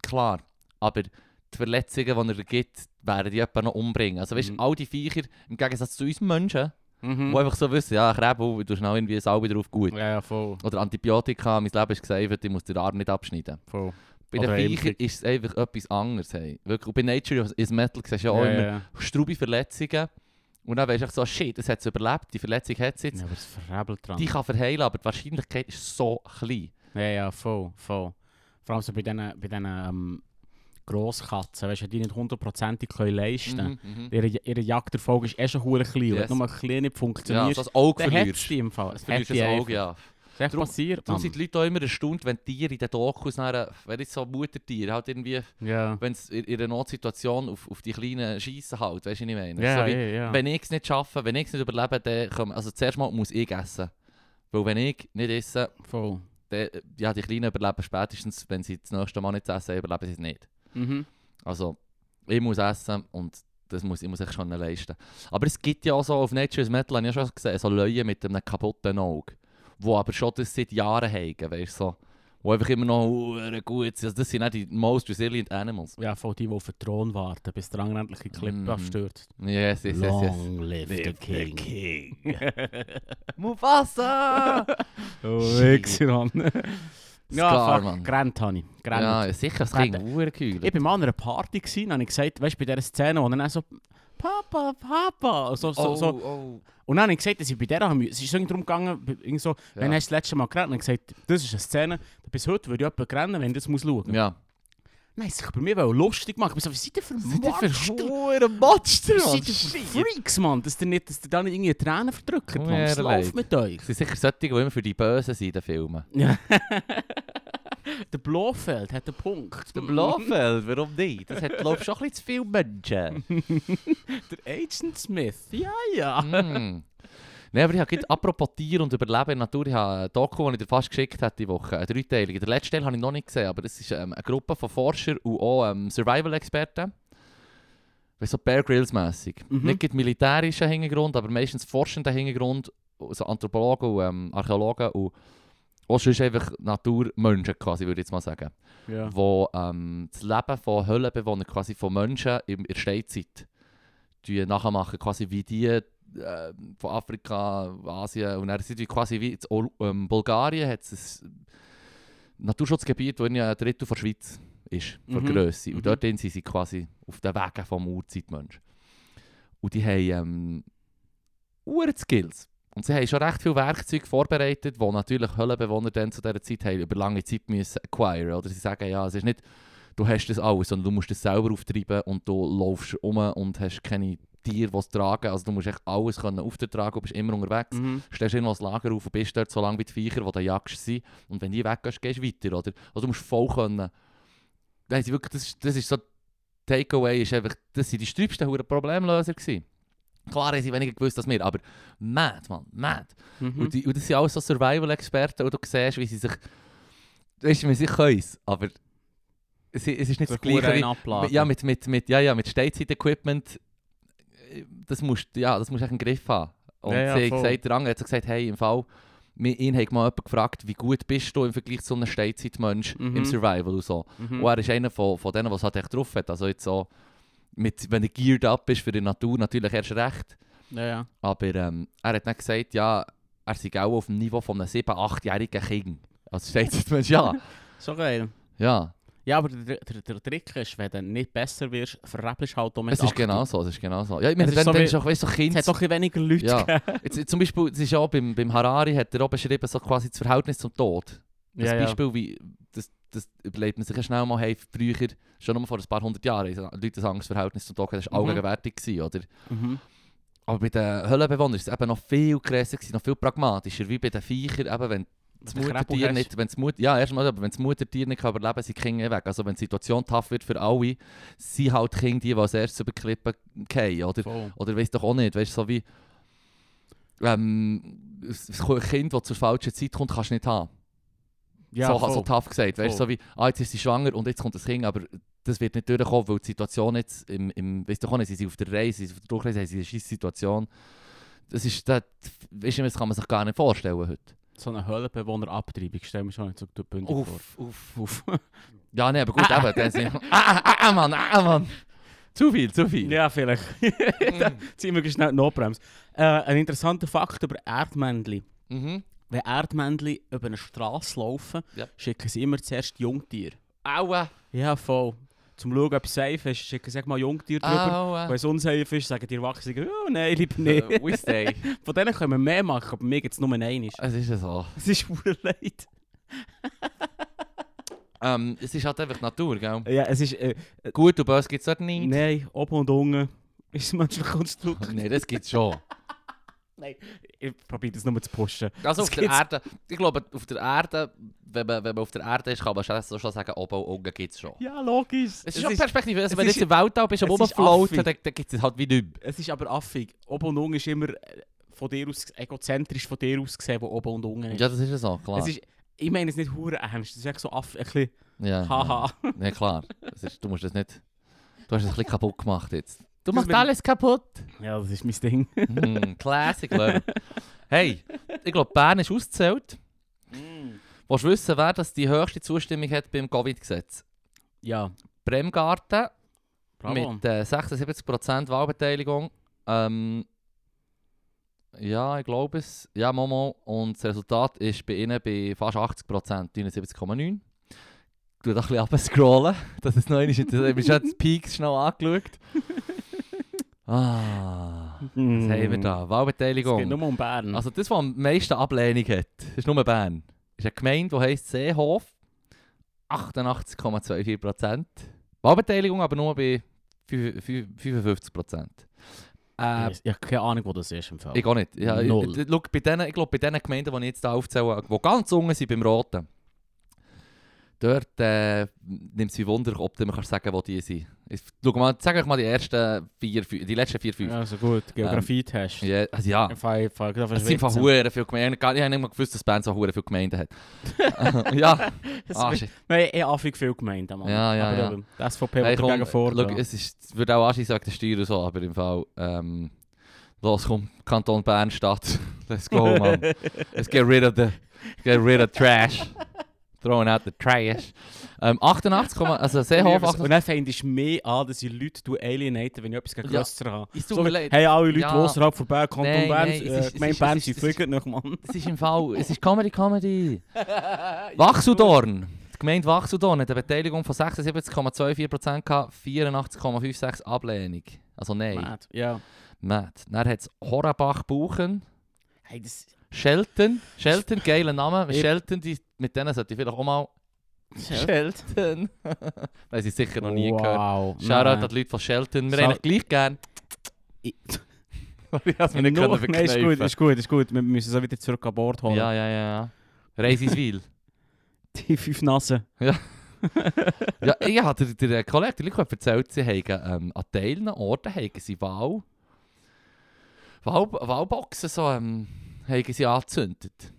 S2: Klar, aber die Verletzungen, die er gibt, werden die jemanden noch umbringen. Also weißt du,
S1: Mhm.
S2: all die Viecher, im Gegensatz zu uns Menschen,
S1: Mhm.
S2: die einfach so wissen, ja, Krebel, du schnell irgendwie Salbe drauf gut.
S1: Ja, ja, voll.
S2: Oder Antibiotika, mein Leben ist gesaved, ich muss den Arm nicht abschneiden.
S1: voll.
S2: Bei den. Viechern ist es einfach etwas anderes. Hey. Wirklich. Und bei Nature is Metal siehst du ja auch
S1: ja,
S2: immer
S1: ja.
S2: Verletzungen. Und dann weißt du so, shit, das hat es überlebt, die Verletzung hat es jetzt.
S1: Ja, aber es verrebelt dran.
S2: Die kann verheilen, aber die Wahrscheinlichkeit ist so klein.
S1: Ja, ja, voll, voll. Vor allem so bei diesen, bei ähm, Grosskatzen, weißt du, die nicht hundertprozentig können leisten können.
S2: Mhm, mhm.
S1: Ihre, ihre Jagderfolge ist eh schon hure klein.
S2: Yes.
S1: Wenn nur ein klein nicht
S2: Ja,
S1: funktioniert,
S2: so das Auge
S1: dann es
S2: verlierst.
S1: die im Fall. Es
S2: Du verlierst das
S1: einfach.
S2: Auge, ja.
S1: Ist echt
S2: Darum-
S1: passiert,
S2: Darum sind die Leute auch immer erstaunt, wenn Tiere in den Dokus, nachher, wenn jetzt so Muttertiere halt irgendwie,
S1: Ja.
S2: wenn es in in einer Notsituation auf, auf die kleinen schießen halt, weißt du, was ich meine?
S1: Ja,
S2: so wie,
S1: ja.
S2: Wenn ich es nicht schaffe, wenn ich es nicht überlebe, dann komm, also zuerst mal muss ich essen. Weil wenn ich nicht esse,
S1: Voll.
S2: dann, ja, die Kleinen überleben spätestens, wenn sie das nächste Mal nicht essen, überleben sie es nicht.
S1: Mhm.
S2: Also, ich muss essen und das muss ich muss ich schon leisten. Aber es gibt ja auch so, auf Nature's Metal habe ich ja schon gesehen, so Leute mit einem kaputten Auge, die aber schon das seit Jahren haben, weißt du, so. Die einfach immer noch gut sind. Also das sind auch die most resilient animals.
S1: Ja, von die, die auf den Thron warten, bis der andere endlich die Klippe
S2: Mhm.
S1: abstürzt.
S2: Yes, yes, yes, yes.
S1: Long live the king.
S2: Mufasa!
S1: oh,
S2: Shit.
S1: Wichser, Mann. ja, gerannt habe ich. Gerannt.
S2: ja, sicher, das hure kühl.
S1: Ich war mal an einer Party und habe gesagt, weißt du, bei dieser Szene, wo er dann so Papa, Papa, so, so,
S2: oh,
S1: so.
S2: oh.
S1: Und dann habe ich gesagt, dass ich bei der haben, es ist irgendwie darum gegangen, irgendwie so, wenn hast du das letzte Mal gerannt? Und ich gesagt, das ist eine Szene, bis heute würde ich jemand rennen, wenn ich das muss schauen.
S2: Ja.
S1: Nein, sich bei mir lustig machen. Ich so, was seid ihr für Monster? Was seid ihr für Freaks, Mann? Dass ihr nicht, dass ihr da nicht irgendwie Tränen verdrückt, Mann. Was
S2: Ja,
S1: läuft mit euch?
S2: Es sind sicher solche, die immer für die Bösen sind in den Filmen.
S1: Ja. der Blofeld hat einen Punkt.
S2: Der Blofeld, warum nicht? Das hat, glaube ich, schon ein bisschen zu viele Menschen.
S1: Der Agent Smith. Ja, ja.
S2: mm. Nein, aber ich habe gerade, apropos Tier und Überleben in der Natur, ich habe ein Doku, das ich dir fast geschickt habe die Woche, eine dreiteilige. Den letzten Teil habe ich noch nicht gesehen, aber das ist ähm, eine Gruppe von Forschern und auch ähm, Survival-Experten. Weißt so Bear Grylls-mässig.
S1: Mhm.
S2: Nicht gerade militärischer Hintergrund, aber meistens forschender Hintergrund, so Anthropologen und ähm, Archäologen und auch sonst einfach Naturmenschen quasi, würde ich jetzt mal sagen.
S1: ja.
S2: wo ähm, das Leben von Höhlenbewohnern, quasi von Menschen in der Steinzeit, nachmachen, quasi wie die äh, von Afrika, Asien und dann sind die quasi wie in ähm, Bulgarien hat es ein Naturschutzgebiet, das ein Drittel von der Schweiz ist, von
S1: Mhm.
S2: Größe.
S1: Mhm.
S2: Und dort sind sie quasi auf den Wegen vom Urzeitmensch. Und die haben ähm, Uhr-Skills. Und sie haben schon recht viele Werkzeuge vorbereitet, die natürlich Höhlenbewohner dann zu dieser Zeit haben über lange Zeit müssen acquire. Oder sie sagen, ja, es ist nicht, du hast das alles, sondern du musst das selber auftreiben und du laufst um und hast keine Tiere, die es tragen. Also du musst echt alles können auftragen und bist immer unterwegs.
S1: Mhm.
S2: Stellst irgendwo das Lager auf und bist dort so lange wie die Viecher, die du jagst, sind. Und wenn die weggehst, gehst du weiter. Oder? Also du musst voll können. Nein, sie wirklich, das, ist- das ist so, Takeaway ist einfach, das sind die sträubsten Problemlöser gewesen. Klar haben sie weniger gewusst als wir, aber mad, man, mad.
S1: Mhm.
S2: Und, die, und das sind alles so Survival-Experten, und du siehst, wie sie sich, weißt du, wie sie können es, aber es, es ist nicht das Gleiche. Wie- ja, mit, mit, mit, ja, ja, mit Steinzeit-Equipment, äh, das musst, ja, das musst du echt einen Griff haben. Und
S1: Ja, ja,
S2: sie hat gesagt, der Angel hat gesagt, hey, im Fall, mir- ihn hat mal jemand gefragt, wie gut bist du im Vergleich zu einem Steinzeitmensch
S1: Mhm.
S2: im Survival und so.
S1: Mhm.
S2: Und er ist einer von, von denen, was halt echt drauf hat. Also jetzt so, mit, wenn er geared up ist für die Natur, natürlich erst recht.
S1: Ja, ja.
S2: Aber ähm, er hat dann gesagt, ja, er sei auch auf dem Niveau von einem 7-, 8-jährigen Kind. Also Steinzeitmensch, ja.
S1: So geil.
S2: ja.
S1: Ja, aber der, der, der Trick ist, wenn du nicht besser wirst, verrebelst du halt auch mit
S2: Es ist genau so, es ist genau so. Ja, ich meine, dann,
S1: so
S2: dann ist auch, weißt du, so Kind...
S1: Es hat doch weniger Leute
S2: Ja.
S1: gegeben.
S2: Jetzt, jetzt zum Beispiel, es ist auch beim, beim Harari hat er auch beschrieben, so quasi das Verhältnis zum Tod. Das
S1: Ja, ja.
S2: Beispiel, wie, das, das überlegt man sich ja schnell mal, hey, früher, schon nur vor ein paar hundert Jahren, haben Leute das Verhältnis zum Tod das war
S1: Mhm.
S2: allgegenwärtig, gewesen, oder?
S1: Mhm.
S2: Aber bei den Höhlenbewohnern ist es eben noch viel krasser, noch viel pragmatischer, wie bei den Viechern, eben wenn das Muttertier nicht, wenn das Mut, ja, erstmal, aber wenn das Muttertier nicht kann überleben kann, sind die Kinder weg. Also wenn die Situation tough wird für alle, sind halt die Kinder die, die als erstes über die Klippen fallen, oder?
S1: Voll.
S2: Oder weißt doch auch nicht, weißt du, so wie ähm, ein Kind, das zur falschen Zeit kommt, kannst du nicht haben.
S1: Ja,
S2: so,
S1: voll.
S2: so tough gesagt. Weißt du, so wie, ah, jetzt ist sie schwanger und jetzt kommt das Kind, aber das wird nicht durchkommen, weil die Situation jetzt, im, im, weißt du nicht, sie sind auf der Reise, sie sind auf der Durchreise, sie sind in einer Situation. Das ist, das, weißt du, das kann man sich gar nicht vorstellen heute.
S1: So eine Höhlenbewohner-Abtreibung, stell mir schon nicht so bündig
S2: Uff,
S1: vor.
S2: uff.
S1: Uff.
S2: Ja, nee, aber gut, eben, dann sind, ah, ah, ah, Mann, ah, Mann. Zu viel, zu viel.
S1: ja, vielleicht.
S2: Mm.
S1: Ziehen wir schnell die Notbremse. Äh, ein interessanter Fakt über Erdmännchen.
S2: Mhm.
S1: Wenn Erdmännchen über eine Straße laufen,
S2: Ja.
S1: schicken sie immer zuerst Jungtiere.
S2: Aua,
S1: Ja, voll. Zum Schauen, ob es safe ist, schicken sie mal Jungtiere drüber. Wenn es unsafe ist, sagen die Erwachsenen, oh nein, lieber nicht.
S2: Äh, we stay.
S1: Von denen können wir mehr machen, aber mir gibt es nur einen.
S2: Es ist so.
S1: Es ist pur leid.
S2: Ähm, es ist halt einfach Natur, gell?
S1: Ja, es ist... Äh,
S2: Gut und böse gibt es dort nicht.
S1: nein, oben und unten ist ein menschliches Konstrukt.
S2: Nein, das gibt es schon.
S1: Nein, ich probiere das nur zu pushen.
S2: Also
S1: Das
S2: auf der
S1: gibt's.
S2: Erde, ich glaube, auf der Erde, wenn man, wenn man auf der Erde ist, kann man schon, so schon sagen, oben und unten gibt es schon.
S1: Ja, logisch.
S2: Es ist schon Perspektive. Also
S1: es
S2: wenn du
S1: ist-
S2: jetzt im Weltall bist und
S1: es ist
S2: rumfloaten,
S1: affig.
S2: dann, dann gibt es halt wie nicht mehr.
S1: Es ist aber affig. Oben und unten ist immer äh, von dir aus, egozentrisch von dir aus gesehen, wo oben und unten ist.
S2: Ja, das ist ja so, klar.
S1: es ist ich meine es nicht hure ernst. Es ist echt so aff, ein bisschen
S2: ja,
S1: haha.
S2: Ja, ja klar. Das ist, du musst das nicht... Du hast es ein bisschen kaputt gemacht jetzt. Du
S1: Das
S2: machst alles kaputt.
S1: Ja, das ist mein Ding.
S2: Hm, Classic, Leute. Hey, ich glaube, Bern ist ausgezählt. Willst du wissen, wer das die höchste Zustimmung hat beim Covid-Gesetz?
S1: Ja,
S2: Bremgarten
S1: bravo.
S2: mit äh, 76% Wahlbeteiligung. Ähm, ja, ich glaube es. Ja, Momo. Und das Resultat ist bei ihnen bei fast 80%, 79,9%. Ich tu da ein bisschen runterscrollen, dass es noch einmal ist. Ich habe schon die Peaks schnell angeschaut. Ah, was haben wir da?
S1: Es geht
S2: Wahlbeteiligung.
S1: nur um Bern.
S2: Also das, was am meisten Ablehnung hat, ist nur Bern. Ist eine Gemeinde, die heisst Seehof. 88,24%. Wahlbeteiligung aber nur bei 55%. Äh,
S1: ich habe keine Ahnung, wo das ist im Fall.
S2: ich auch nicht. Ich,
S1: Null.
S2: ich, schau, bei denen, ich glaube, bei den Gemeinden, die ich jetzt hier aufzähle, die ganz unten sind beim Roten, dort äh, nimmt es mich Wunder, ob du mir kannst sagen wo die sind. Ich, schau mal, sag euch mal die ersten vier, die letzten vier, fünf.
S1: Also gut. Geografie-Test.
S2: Ja, also ja.
S1: Ich ich
S2: Es sind einfach hure viele Gemeinden. Ich habe nicht mal gewusst, dass Bern so hure viele Gemeinden hat. ja, ah, shit.
S1: Haben eh affig viel Gemeinden, Mann.
S2: Ja, ja,
S1: Aber
S2: ja.
S1: Die SVP
S2: Hey, komm,
S1: dagegen vor.
S2: schau, es, ist, wird auch anschließen wegen der Steuern und so, aber im Fall, ähm, los, komm, Kanton Bern, Stadt, let's go, man. Let's get rid of the, get rid of trash. Throwing out the trash. Ähm, 88, also Seehof,
S1: Und
S2: 88.
S1: dann fändest du mehr an, dass ich Leute du alienaten, wenn ich etwas gegen
S2: Ja.
S1: Grösser habe.
S2: Es tut
S1: So hey, alle Leute,
S2: Ja.
S1: die außerhalb von Bern, Kanton
S2: Nein,
S1: Bern,
S2: nein,
S1: äh, Gemeinde Bern, sie fliegen noch, Mann.
S2: Es ist im Fall, es ist Comedy Comedy. Wachseldorn. Die Gemeinde Wachseldorn hat eine Beteiligung von 76,24% gehabt, 84,56% Ablehnung. Also nein.
S1: Mad. Ja.
S2: Matt. Dann hat es Horabach-Buchen.
S1: Hey, das...
S2: Shelton. Shelton, geiler Name. Shelton, die, mit denen sollte ich vielleicht auch mal... Shelton. Nein, sie sicher noch nie gehört.
S1: wow.
S2: Shoutout
S1: nein.
S2: an die Leute von Shelton. Wir euch gleich gern.
S1: Ich-
S2: Ich habe nicht können
S1: Nein, ist gut, ist gut, ist gut. Wir müssen so wieder zurück an Bord holen.
S2: Ja, ja, ja. ja. Reisiswil.
S1: Die fünf Nasen.
S2: ja, ich habe der, der Kollege der Lico hat erzählt, sie haben ähm, an Teilen Orten haben sie Wahl, Wahl, Wahlboxen so, ähm, haben sie angezündet.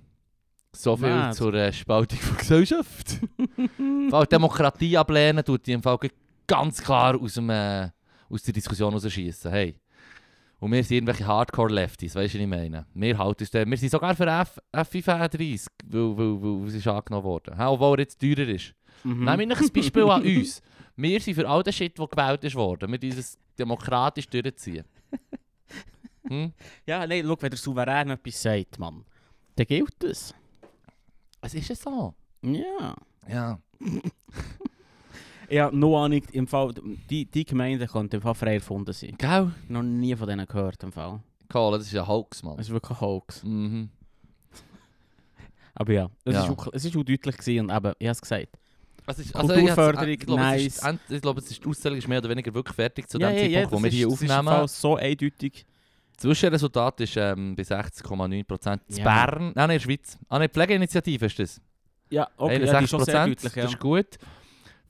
S2: So viel
S1: Mad.
S2: zur äh, Spaltung von Gesellschaft. Weil Demokratie ablehnen tut die im Fall ganz klar aus, dem, äh, aus der Diskussion rausschießen. Hey. Und wir sind irgendwelche Hardcore-Lefties, weißt du, was ich meine? Wir, halten uns wir sind sogar für F, F35, weil, weil, weil es ist angenommen worden. Ja, obwohl er jetzt teurer ist.
S1: Mhm.
S2: Nehmen wir ein Beispiel an uns. Wir sind für all den Shit, der gewählt ist worden. Wir dieses demokratisch durchziehen. Hm?
S1: Ja, nein, schau, wenn der Souverän etwas sagt, Mann, dann gilt das.
S2: Es ist ja so.
S1: Ja.
S2: Ja.
S1: Ja, noch Ahnung, im Fall, die, die Gemeinde könnte im Fall frei erfunden sein.
S2: Gell?
S1: Noch nie von denen gehört im Fall.
S2: Cool, das ist ein Hoax, Mann.
S1: Es ist wirklich ein Hoax.
S2: Mhm.
S1: Aber ja, es
S2: Ja.
S1: ist auch, es ist auch deutlich gewesen und eben, ich habe es gesagt.
S2: Es ist,
S1: Kulturförderung,
S2: ich glaube, es ist,
S1: nice.
S2: ich glaube, ist, die Auszählung ist mehr oder weniger wirklich fertig zu
S1: ja,
S2: dem
S1: ja, ja,
S2: Zeitpunkt, wo
S1: das
S2: wir
S1: ist,
S2: hier
S1: das Ist
S2: aufnehmen.
S1: Fall so eindeutig.
S2: Das Zwischenresultat ist ähm, bei 60,9% in
S1: Ja.
S2: Bern. Nein, nein, in der Schweiz. Ah, nein, Pflegeinitiative ist das.
S1: Ja, okay, ja, die ist schon sehr
S2: 61%,
S1: deutlich. Ja.
S2: das ist gut.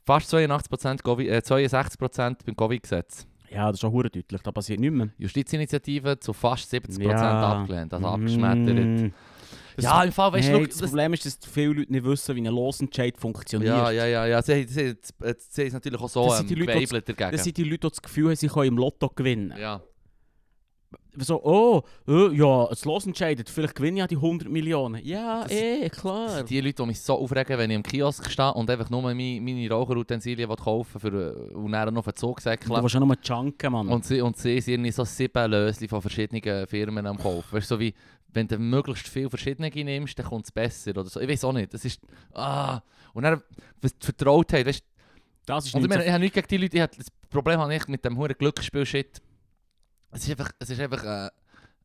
S2: Fast 82%, Covid, äh, 62% beim Covid-Gesetz.
S1: ja, das ist schon hure deutlich, da passiert nichts mehr.
S2: Justizinitiative zu fast 70%
S1: Ja.
S2: abgelehnt, also abgeschmettert.
S1: Mm. Das-
S2: Ja, im Fall, weißt du,
S1: Hey,
S2: schau,
S1: das
S2: das-
S1: Problem ist, dass viele Leute nicht wissen, wie ein Losentscheid funktioniert.
S2: ja, ja, ja, ja, sie, sie, sie, sie ist natürlich auch so
S1: Das
S2: ähm,
S1: sind die Leute,
S2: dagegen.
S1: Das sind die Leute, die das Gefühl haben, sie können im Lotto gewinnen.
S2: ja.
S1: So, oh, äh, ja, das Losentscheidet, vielleicht gewinne ich ja die 100 Millionen. Ja,
S2: Das-
S1: eh,
S2: Das
S1: klar.
S2: sind die Leute, die mich so aufregen, wenn ich im Kiosk stehe und einfach nur meine, meine Raucherutensilien kaufen für, äh, und dann noch den Zug
S1: Du
S2: säckeln.
S1: willst ja nur junken, Mann.
S2: Und sie, und sie sind irgendwie so sieben Lösli von verschiedenen Firmen am Kaufen. Weißt du, so wie, wenn du möglichst viel verschiedene nimmst, dann kommt es besser oder so. Ich weiß auch nicht. Das ist, ah. Und dann, was die Vertrautheit, weißt
S1: das ist
S2: Und ich meine, ich habe nichts gegen die Leute. Ich habe, das Problem habe ich mit dem hohen Glücksspiel-Shit. Es ist einfach, es ist einfach, äh,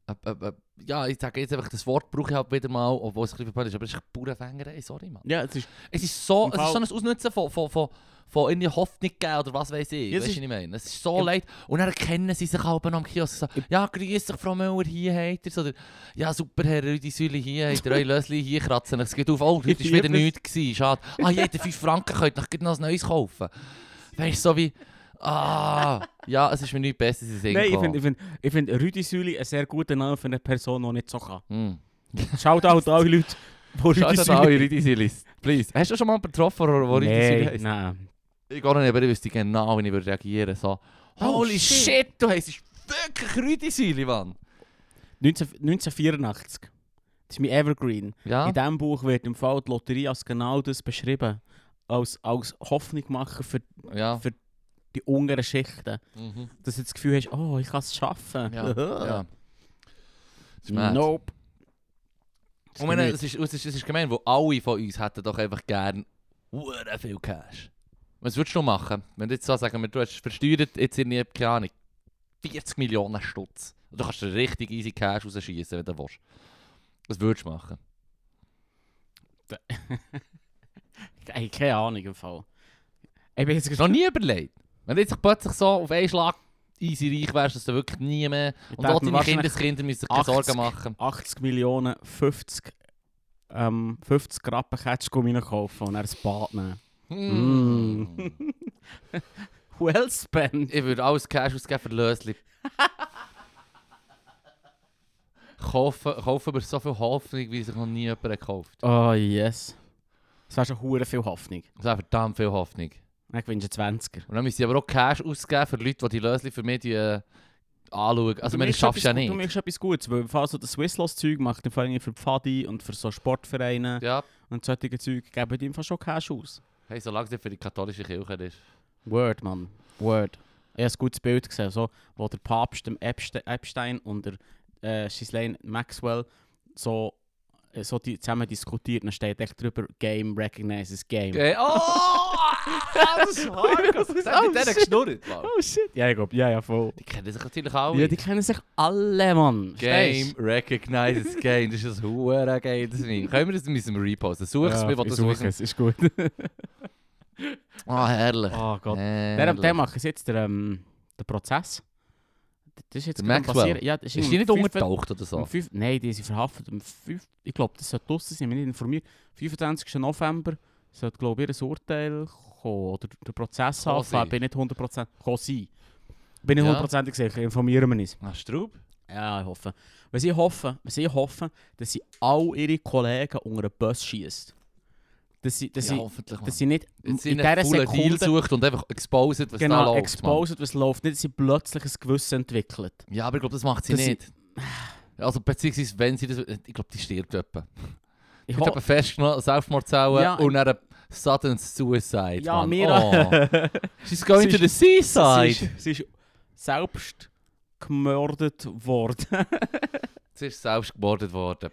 S2: äh, äh, ja, ich sage jetzt einfach, das Wort brauche ich halt wieder mal, obwohl es ein bisschen verpönt ist, aber es ist Bauernfängerei, sorry, Mann.
S1: Ja, es ist...
S2: Es ist so, es ist so ein Ausnutzen von, von, von, von irgendwie Hoffnung geben oder was weiß ich.
S1: Ja,
S2: weißt du, was ich meine? Es ist so
S1: Ja.
S2: leid. Und dann erkennen sie sich halt am Kiosk so, ja, grüß dich, Frau Müller, hier habt ihr Oder, ja, super, Herr Rüdi Süli, hier habt ihr euer Lösli, hier kratzen. Es geht auf, oh, heute war wieder nichts schade. Ah, jeder 5 Franken könnt noch noch ein neues kaufen. Weißt du, so wie, ah, ja, es ist mir nichts Besseres in den Sinn
S1: Nein, ich finde ich find, ich find Rüdi Süli ein sehr guter Name für eine Person, die nicht so kann.
S2: Hm.
S1: Schaut auch alle Leute, die Rüdi Süli...
S2: an alle Rüdi Sülis, please. Hast du schon mal jemanden getroffen, der Rüdi Süli
S1: Nein,
S2: heisst?
S1: nein.
S2: Ich gehe nicht, aber ich wüsste genau, wie ich reagieren so,
S1: Oh,
S2: Holy
S1: shit.
S2: shit, du heisst wirklich Rüdi Süli, Mann.
S1: 19, 1984. Das ist mein Evergreen.
S2: Ja.
S1: In diesem Buch wird im Fall die Lotterie als genau das beschrieben. Als, als Hoffnung machen für
S2: Ja.
S1: für- die unteren Schichten.
S2: Mhm.
S1: Dass du das Gefühl hast, oh, ich kann es schaffen.
S2: Ja. ja.
S1: Nope. Das
S2: Und meine,
S1: ist
S2: es ist, es, ist, es ist gemein, wo alle von uns hätten doch einfach gern hure viel Cash. Was würdest du machen, wenn du jetzt so sagen, wir, du hast versteuert jetzt in keine Ahnung, 40 Millionen Stutz. Du kannst richtig easy Cash rausschießen, wenn du willst. Was würdest du machen?
S1: Ey, keine Ahnung im Fall. Ich bin jetzt
S2: noch nie überlegt? Wenn du jetzt plötzlich so auf einen Schlag easy reich wärst, dass du wirklich nie mehr...
S1: Ich
S2: Und auch deine Kindeskinder müssen sich keine
S1: 80.
S2: Sorgen machen.
S1: 80 Millionen 50 ähm, 50 Rappen Ketschgummi kaufen und dann ein Bad nehmen.
S2: Mm.
S1: Well spent.
S2: Ich würde alles Cash ausgeben für Lösli. kaufen, kaufen wir so viel Hoffnung, wie sich noch nie jemand gekauft.
S1: Oh yes. Das wäre schon hure viel Hoffnung.
S2: Das ist verdammt viel Hoffnung.
S1: Ich wünsche 20er.
S2: Und dann müssen sie aber auch Cash ausgeben für Leute, die die Lösli für mich die, äh, anschauen. Also, man, das schaffst du ja
S1: Du
S2: nicht.
S1: machst etwas Gutes, weil falls so das Swisslos-Zeug macht, vor allem für Pfadi und für so Sportvereine
S2: Ja.
S1: und solche Zeug, geben die einfach schon Cash aus.
S2: Hey, solange es für die katholische Kirche ist.
S1: Word, Mann. Word. Ich habe ein gutes Bild gesehen, so, wo der Papst, dem Epste- Epstein und der äh, Ghislaine Maxwell so, so die zusammen diskutiert. Dann steht echt drüber, Game recognizes Game.
S2: Okay. Oh! das ist hart. Das ist
S1: Oh,
S2: mit denen geschnurrt, Mann.
S1: Oh shit. Ja, ich glaube, ja, ja, voll.
S2: Die kennen sich natürlich alle.
S1: Ja, die kennen sich alle, Mann.
S2: Game
S1: Verstehst
S2: recognizes Game. Das ist ein hure geiles Meme. Können wir das müssen wir reposten? Such es
S1: Ja,
S2: mir, was du suchst.
S1: es, ist gut.
S2: Ah, herrlich.
S1: oh Gott. Der,
S2: herrlich.
S1: der macht jetzt der, ähm, der Prozess. Das ist jetzt gerade passieren. Ja, das
S2: Ist
S1: am
S2: die nicht
S1: 5.
S2: untertaucht oder so?
S1: Fünf- Nein, die sind verhaftet. Am fünf- ich glaube, das sollte draussen sein, ich bin nicht informiert. 25. November sollte, glaube ich, ihr Urteil kommen. Oder der Prozess anfangen.
S2: sein.
S1: Bin nicht 100% kommen sein. Bin nicht
S2: Ja.
S1: 100% sicher, informieren wir uns.
S2: Ah, Straub?
S1: Ja, ich hoffe. Wenn sie hoffen, wenn sie hoffen, dass sie all ihre Kollegen unter den Bus schießt. Dass sie, dass
S2: ja,
S1: sie,
S2: hoffentlich.
S1: dass sie nicht
S2: Jetzt
S1: in dieser
S2: coolen Deal
S1: Sekunde
S2: sucht und einfach exposed, was da
S1: genau,
S2: läuft.
S1: exposed, was läuft. Nicht, dass sie plötzlich ein Gewissen entwickelt.
S2: Ja, aber ich glaube, das macht sie
S1: Dass sie-
S2: nicht. Also, beziehungsweise, wenn sie das... Ich glaube, die stirbt etwa.
S1: Ich
S2: Ich habe festgenommen, Selbstmordzelle
S1: Ja,
S2: und dann sudden suicide.
S1: ja, mir
S2: Oh. She's going
S1: Sie
S2: to the
S1: Sie
S2: seaside.
S1: ist, sie ist selbst gemordet worden.
S2: Sie ist selbst gemordet worden.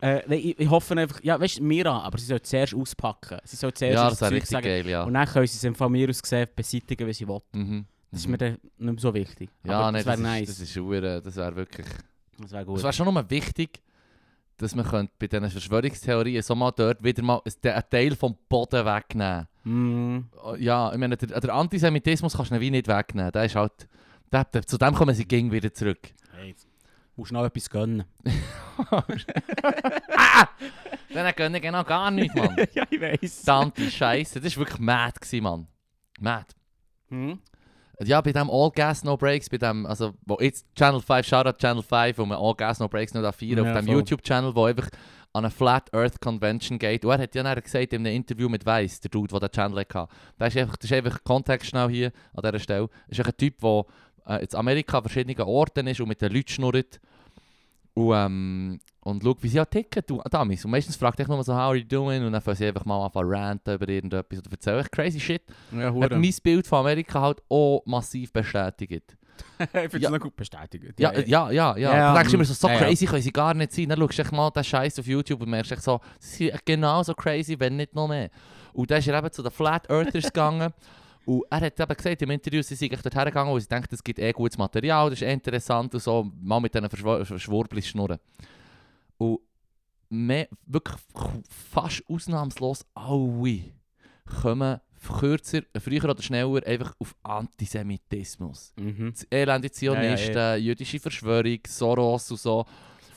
S1: Äh, nein, ich, ich hoffe einfach, ja, weißt du, Mira, aber sie soll zuerst auspacken. Sie soll zuerst
S2: Ja,
S1: das Zeug
S2: richtig
S1: sagen.
S2: geil, ja.
S1: Und dann können sie es von mir aus gesehen beseitigen, wie sie will.
S2: Mhm.
S1: Das ist
S2: Mhm.
S1: mir dann nicht mehr so wichtig.
S2: Ja,
S1: aber
S2: nein,
S1: das wäre nice.
S2: das ist hure- das wäre wirklich...
S1: das wäre
S2: Es
S1: gut.
S2: wäre schon nochmal wichtig, dass man könnte bei diesen Verschwörungstheorien so mal dort wieder mal ein- einen Teil vom Boden wegnehmen
S1: Mm.
S2: Ja, ich meine, der, der Antisemitismus kannst du wie nicht wegnehmen. Der ist halt... Der, der, zu dem kommen sie ging wieder zurück.
S1: Musst du noch etwas gönnen.
S2: ah! Dann können genau gar nicht, Mann.
S1: ja, ich weiss.
S2: Verdammte Scheiße. Das war wirklich mad, gewesen, Mann. Mad.
S1: Hm?
S2: Ja, bei dem All Gas No Breaks, bei dem, also, wo jetzt Channel 5, Shoutout Channel 5, wo man All Gas No Breaks noch da feiern,
S1: Ja,
S2: auf dem. YouTube-Channel, wo einfach an eine Flat Earth Convention geht. Und er hat ja dann gesagt in einem Interview mit Weiss, der Dude, der den Channel hatte, das ist einfach, das ist einfach Kontext schnell hier an dieser Stelle. Das ist ein Typ, der äh, in Amerika an verschiedenen Orten ist und mit den Leuten schnurrt. Und, ähm, und schaut, wie sie auch ticken, du, Damis. Und meistens fragt er nur so, how are you doing? Und dann fangen sie einfach mal an zu ranten über irgendetwas oder erzählen echt crazy shit.
S1: Ja,
S2: Hat mein Bild von Amerika halt auch massiv bestätigt.
S1: ich finde
S2: Ja.
S1: es noch gut bestätigt.
S2: Ja, ja, ja, ja.
S1: Ja,
S2: du denkst
S1: mm,
S2: immer so, so
S1: ja, ja.
S2: crazy können sie gar nicht sein. Dann schaust du mal den Scheiß auf YouTube und merkst so, sie sind genauso crazy, wenn nicht noch mehr. Und dann ist er eben zu den Flat Earthers gegangen. Und er hat eben gesagt im Interview, sie sind dort hergegangen, weil sie denken, es gibt eh gutes Material, das ist eh interessant und so, mal mit diesen Verschw Verschwurblis schnurren. Und mehr, wirklich fast ausnahmslos alle kommen kürzer, früher oder schneller einfach auf Antisemitismus.
S1: Mhm.
S2: Das elende Zionisten,
S1: Ja,
S2: jüdische Verschwörung, Soros und so.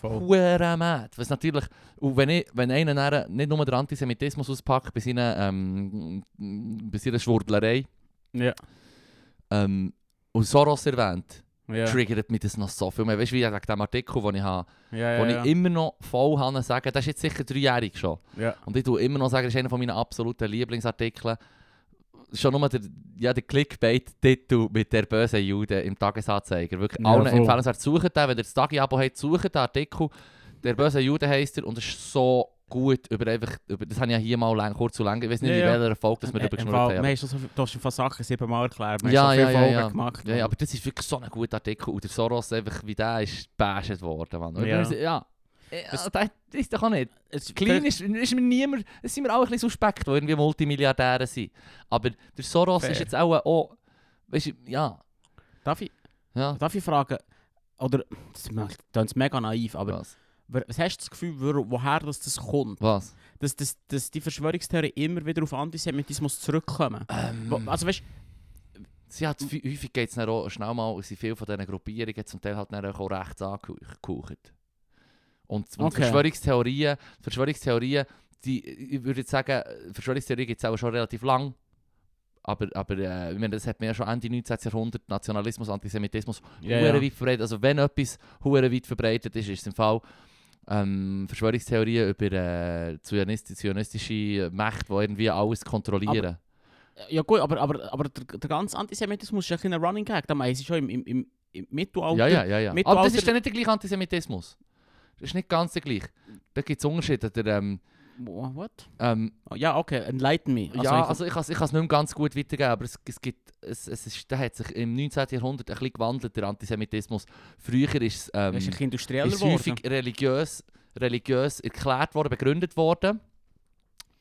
S2: Hure mad. Was natürlich, und wenn, ich, wenn einer nicht nur den Antisemitismus auspackt bei seiner, ähm, bei seiner Schwurblerei
S1: Ja.
S2: ähm, und Soros erwähnt,
S1: Ja.
S2: triggert mich das noch so viel mehr. Weißt du, wie wegen dem Artikel, den ich habe,
S1: Ja,
S2: wo
S1: ja,
S2: ich immer noch voll habe, sagen, das ist jetzt sicher dreijährig schon. Und ich tue immer noch sagen, das ist einer von meinen absoluten Lieblingsartikeln. Schon nur der, ja, der Clickbait-Titel mit der bösen Jude im Tagesanzeiger. Wirklich allen empfehlenswert. Sucht den, wenn ihr das Tagi-Abo habt, sucht den Artikel. der böse Jude heisst er und es ist so gut über einfach, über, das habe ich ja hier mal lang, kurz zu lang, ich weiß nicht,
S1: Ja,
S2: in
S1: ja.
S2: welcher Folge dass wir darüber
S1: Äh,
S2: geschnurrt haben.
S1: wir so, viel- du hast von Sachen siebenmal erklärt. Wir
S2: Ja,
S1: haben
S2: ja,
S1: viele
S2: ja,
S1: Folgen
S2: ja.
S1: gemacht.
S2: Ja, ja, aber das ist wirklich so ein guter Artikel und der Soros einfach, wie der ist gebasht worden, Mann.
S1: Ja.
S2: ja. ja. Ja,
S1: Das-
S2: das ist doch auch nicht.
S1: Es-
S2: Klein ist, ist mir niemand, es sind wir auch ein bisschen suspekt, die irgendwie Multimilliardäre sind. Aber der Soros
S1: Fair.
S2: ist jetzt auch, auch weißt du, ja,
S1: Darf ich,
S2: ja.
S1: darf ich fragen, oder, das klingt mega naiv, aber
S2: was?
S1: Was hast du das Gefühl, wo- woher das, das kommt?
S2: Was?
S1: Dass, dass, dass die Verschwörungstheorien immer wieder auf Antisemitismus zurückkommen?
S2: Ähm,
S1: also weißt
S2: sie hat, häufig geht es auch schnell mal, sind viele von diesen Gruppierungen zum Teil halt dann auch rechts angehaucht. Und, und
S1: Okay.
S2: Verschwörungstheorien, Verschwörungstheorien, die, ich würde jetzt sagen, Verschwörungstheorien gibt es auch schon relativ lang. Aber, aber äh, ich meine, das hat mir ja schon Ende 19. Jahrhundert Nationalismus, Antisemitismus hure
S1: ja.
S2: weit verbreitet. Also wenn etwas weit verbreitet ist, ist es im Fall ähm, Verschwörungstheorien über äh, zionist- zionistische Mächte, die irgendwie alles kontrollieren.
S1: Ja gut, aber, aber, aber der, der ganze Antisemitismus ist ja ein Running Gag. Da meinen sie schon im, im, im, im Mittelalter.
S2: ja, ja, ja, ja.
S1: Mittelalter-
S2: Aber das ist dann nicht der gleiche Antisemitismus. Das ist nicht ganz der gleiche. Da gibt es Unterschiede. Der, ähm,
S1: Wha- What?
S2: ähm,
S1: Oh, ja, okay, enlighten me.
S2: ja,
S1: ich-
S2: also ich kann es ich nicht mehr ganz gut weitergeben, aber es, es gibt, es, es ist, der hat sich im 19. Jahrhundert ein bisschen gewandelt, der Antisemitismus. Früher ist es... Ähm,
S1: industrieller
S2: ist häufig religiös, religiös erklärt worden, begründet worden.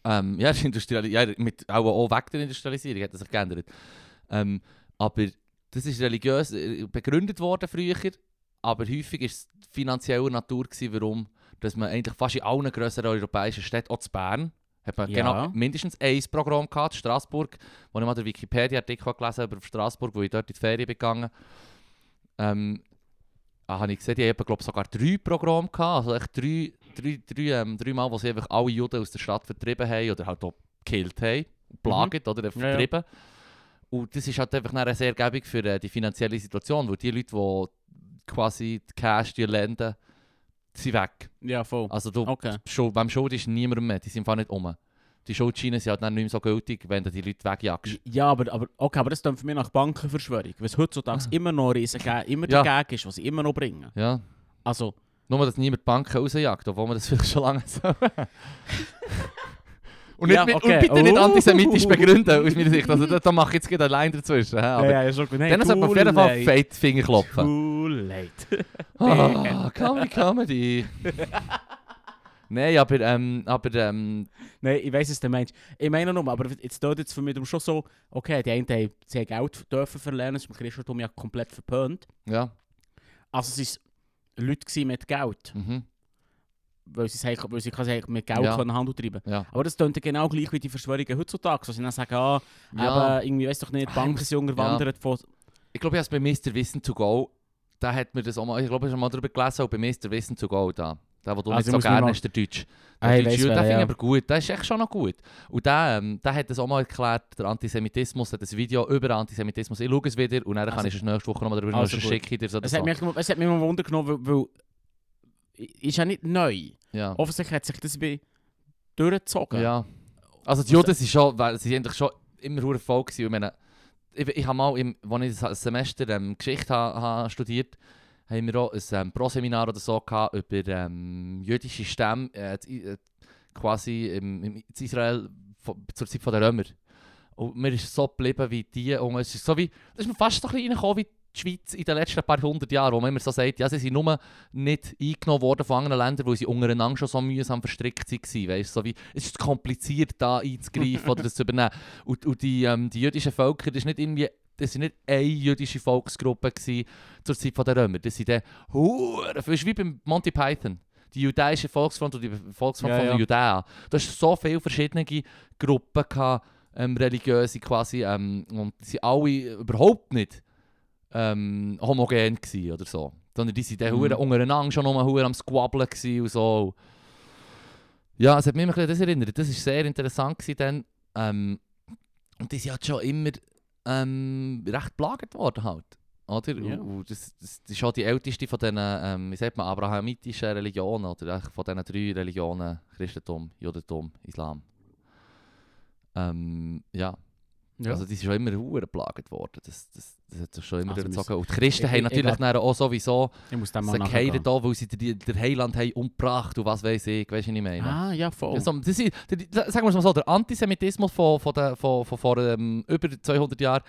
S2: Ähm, ja, ja, mit, auch, auch weg der Industrialisierung hat das sich geändert. Ähm, aber das ist religiös äh, begründet worden früher, aber häufig ist es finanzieller Natur gewesen, warum dass man eigentlich fast in allen grösseren europäischen Städten, auch zu Bern, hat man
S1: Ja.
S2: genau mindestens ein Programm gehabt, in Straßburg, wo ich mal den Wikipedia-Artikel gelesen habe über Straßburg, wo ich dort in die Ferien gegangen. Ähm, ah, habe ich gesehen, die haben glaube sogar drei Programme gehabt, also echt drei, drei, drei, ähm, drei Mal, wo sie einfach alle Juden aus der Stadt vertrieben haben oder halt auch gekillt haben, plagt oder
S1: Ja, ja.
S2: vertrieben. Und das ist halt einfach nachher sehr gäbig für äh, die finanzielle Situation, weil die Leute, die quasi die Cash die lenden, sind weg.
S1: Ja, voll.
S2: Also du,
S1: Okay.
S2: Schuld, beim Schuld ist niemand mehr, die sind einfach nicht um. Die Schuldscheine sind halt dann nicht mehr so gültig, wenn du die Leute wegjagst.
S1: Ja, aber, aber, okay, aber das klingt für mich nach Bankenverschwörung. Weil es heutzutage immer noch riesen immer
S2: Ja.
S1: Gag ist, was sie immer noch bringen.
S2: Ja.
S1: Also,
S2: Nur, dass niemand die Banken rausjagt, obwohl man das vielleicht schon lange so. und,
S1: Ja,
S2: mit-
S1: okay.
S2: und bitte nicht
S1: Oh.
S2: antisemitisch begründen, aus meiner Sicht. Also da, da mache ich jetzt gerade Line dazwischen. Aber
S1: ja, ja, schon gut. Hey,
S2: dann sollte man auf jeden Fall feit Finger klopfen.
S1: Too late.
S2: Ah, Comedy, Comedy. Nein, aber, ähm, aber ähm,
S1: Nein, ich weiss es, der Mensch. Ich meine nur, aber jetzt tut jetzt für mich schon so, okay, die einen haben sie haben Geld dürfen verlernen, das ist im Christentum ja komplett verpönt.
S2: ja.
S1: Also es waren Leute mit Geld,
S2: Mhm,
S1: weil sie, sagen, weil sie mit Geld
S2: Ja.
S1: können Handel treiben
S2: ja.
S1: Aber das klingt ja genau gleich wie die Verschwörungen heutzutage. So, sie dann sagen, ah,
S2: ja.
S1: eben, irgendwie, weiss doch nicht,
S2: Ah,
S1: Banken sind unterwandert von...
S2: Ich glaube, ich habe es bei Mr. Wissen to go, da hat mir das auch mal, ich glaube, ich habe mal darüber gelesen, auch bei Mr. Wissen to go da. Der, wo du
S1: Also
S2: nicht so gerne hast, der Deutsch.
S1: Ah,
S2: Der
S1: ich
S2: Deutsche den finde ich
S1: ja.
S2: aber gut, der ist echt schon noch gut. Und der, ähm, der hat das auch mal erklärt, der Antisemitismus, hat ein Video über Antisemitismus. Ich schaue es wieder und dann kann
S1: Also-
S2: ich es nächste Woche nochmal darüber
S1: Also gut.
S2: schicke ich dir so.
S1: Es hat, mich, nur- es hat mich mal Wunder genommen, weil, weil... Ist ja nicht neu.
S2: Ja.
S1: Offensichtlich hat sich das bei durchgezogen.
S2: ja. Also die Juden sind schon, weil sie eigentlich schon immer hure Erfolg gewesen. Ich meine, ich, ich habe mal, im, als ich das Semester ähm, Geschichte ha, ha studiert haben wir auch ein ähm, Pro-Seminar oder so gehabt über ähm, jüdische Stämme, äh, äh, quasi im, im, in Israel von, zur Zeit der Römer. Und mir ist so geblieben wie die, und es ist so wie, das ist mir fast so ein bisschen reingekommen wie die Schweiz in den letzten paar hundert Jahren, wo man immer so sagt, ja, sie sind nur nicht eingenommen worden von anderen Ländern, weil sie untereinander schon so mühsam verstrickt waren. Weißt, so wie, es ist kompliziert, da einzugreifen oder das zu übernehmen. Und, und die, ähm, die jüdischen Völker, das ist nicht irgendwie das waren nicht eine jüdische Volksgruppe gewesen zur Zeit der Römer. Das sind dann hure, das ist wie beim Monty Python. Die jüdische Volksfront und die Volksfront
S1: Ja,
S2: von
S1: ja.
S2: Judäen. Da hast so viele verschiedene Gruppen gehabt, ähm, religiöse quasi, ähm, und sind alle überhaupt nicht ähm, homogen gewesen oder so. Sondern die sind dann
S1: Mhm.
S2: untereinander schon hure am Squabblen gewesen und so. Ja, es hat mich immer ein das erinnert. Das war sehr interessant gewesen dann. Ähm, und die sind halt schon immer ähm, recht plagt worden halt. Oder?
S1: Ja.
S2: Und, das, das, ist die älteste von diesen, ähm, wie sagt man, abrahamitischen Religionen, oder von diesen drei Religionen, Christentum, Judentum, Islam. Ähm, ja.
S1: Ja.
S2: Also die sind schon immer hure geplagt worden. Das, das, das hat sich schon immer
S1: Also
S2: durchgezogen. Und die Christen
S1: ich-
S2: haben
S1: ich-
S2: natürlich
S1: ich
S2: dann auch sowieso
S1: ich
S2: sie geheiratet, da, weil sie den, den Heiland haben umgebracht und was weiß ich. Weißt du, was ich meine?
S1: Ah, ja, voll.
S2: Ja, so, das ist, der, sagen wir es mal so, der Antisemitismus von, von, der, von, von vor ähm, über 200 Jahren,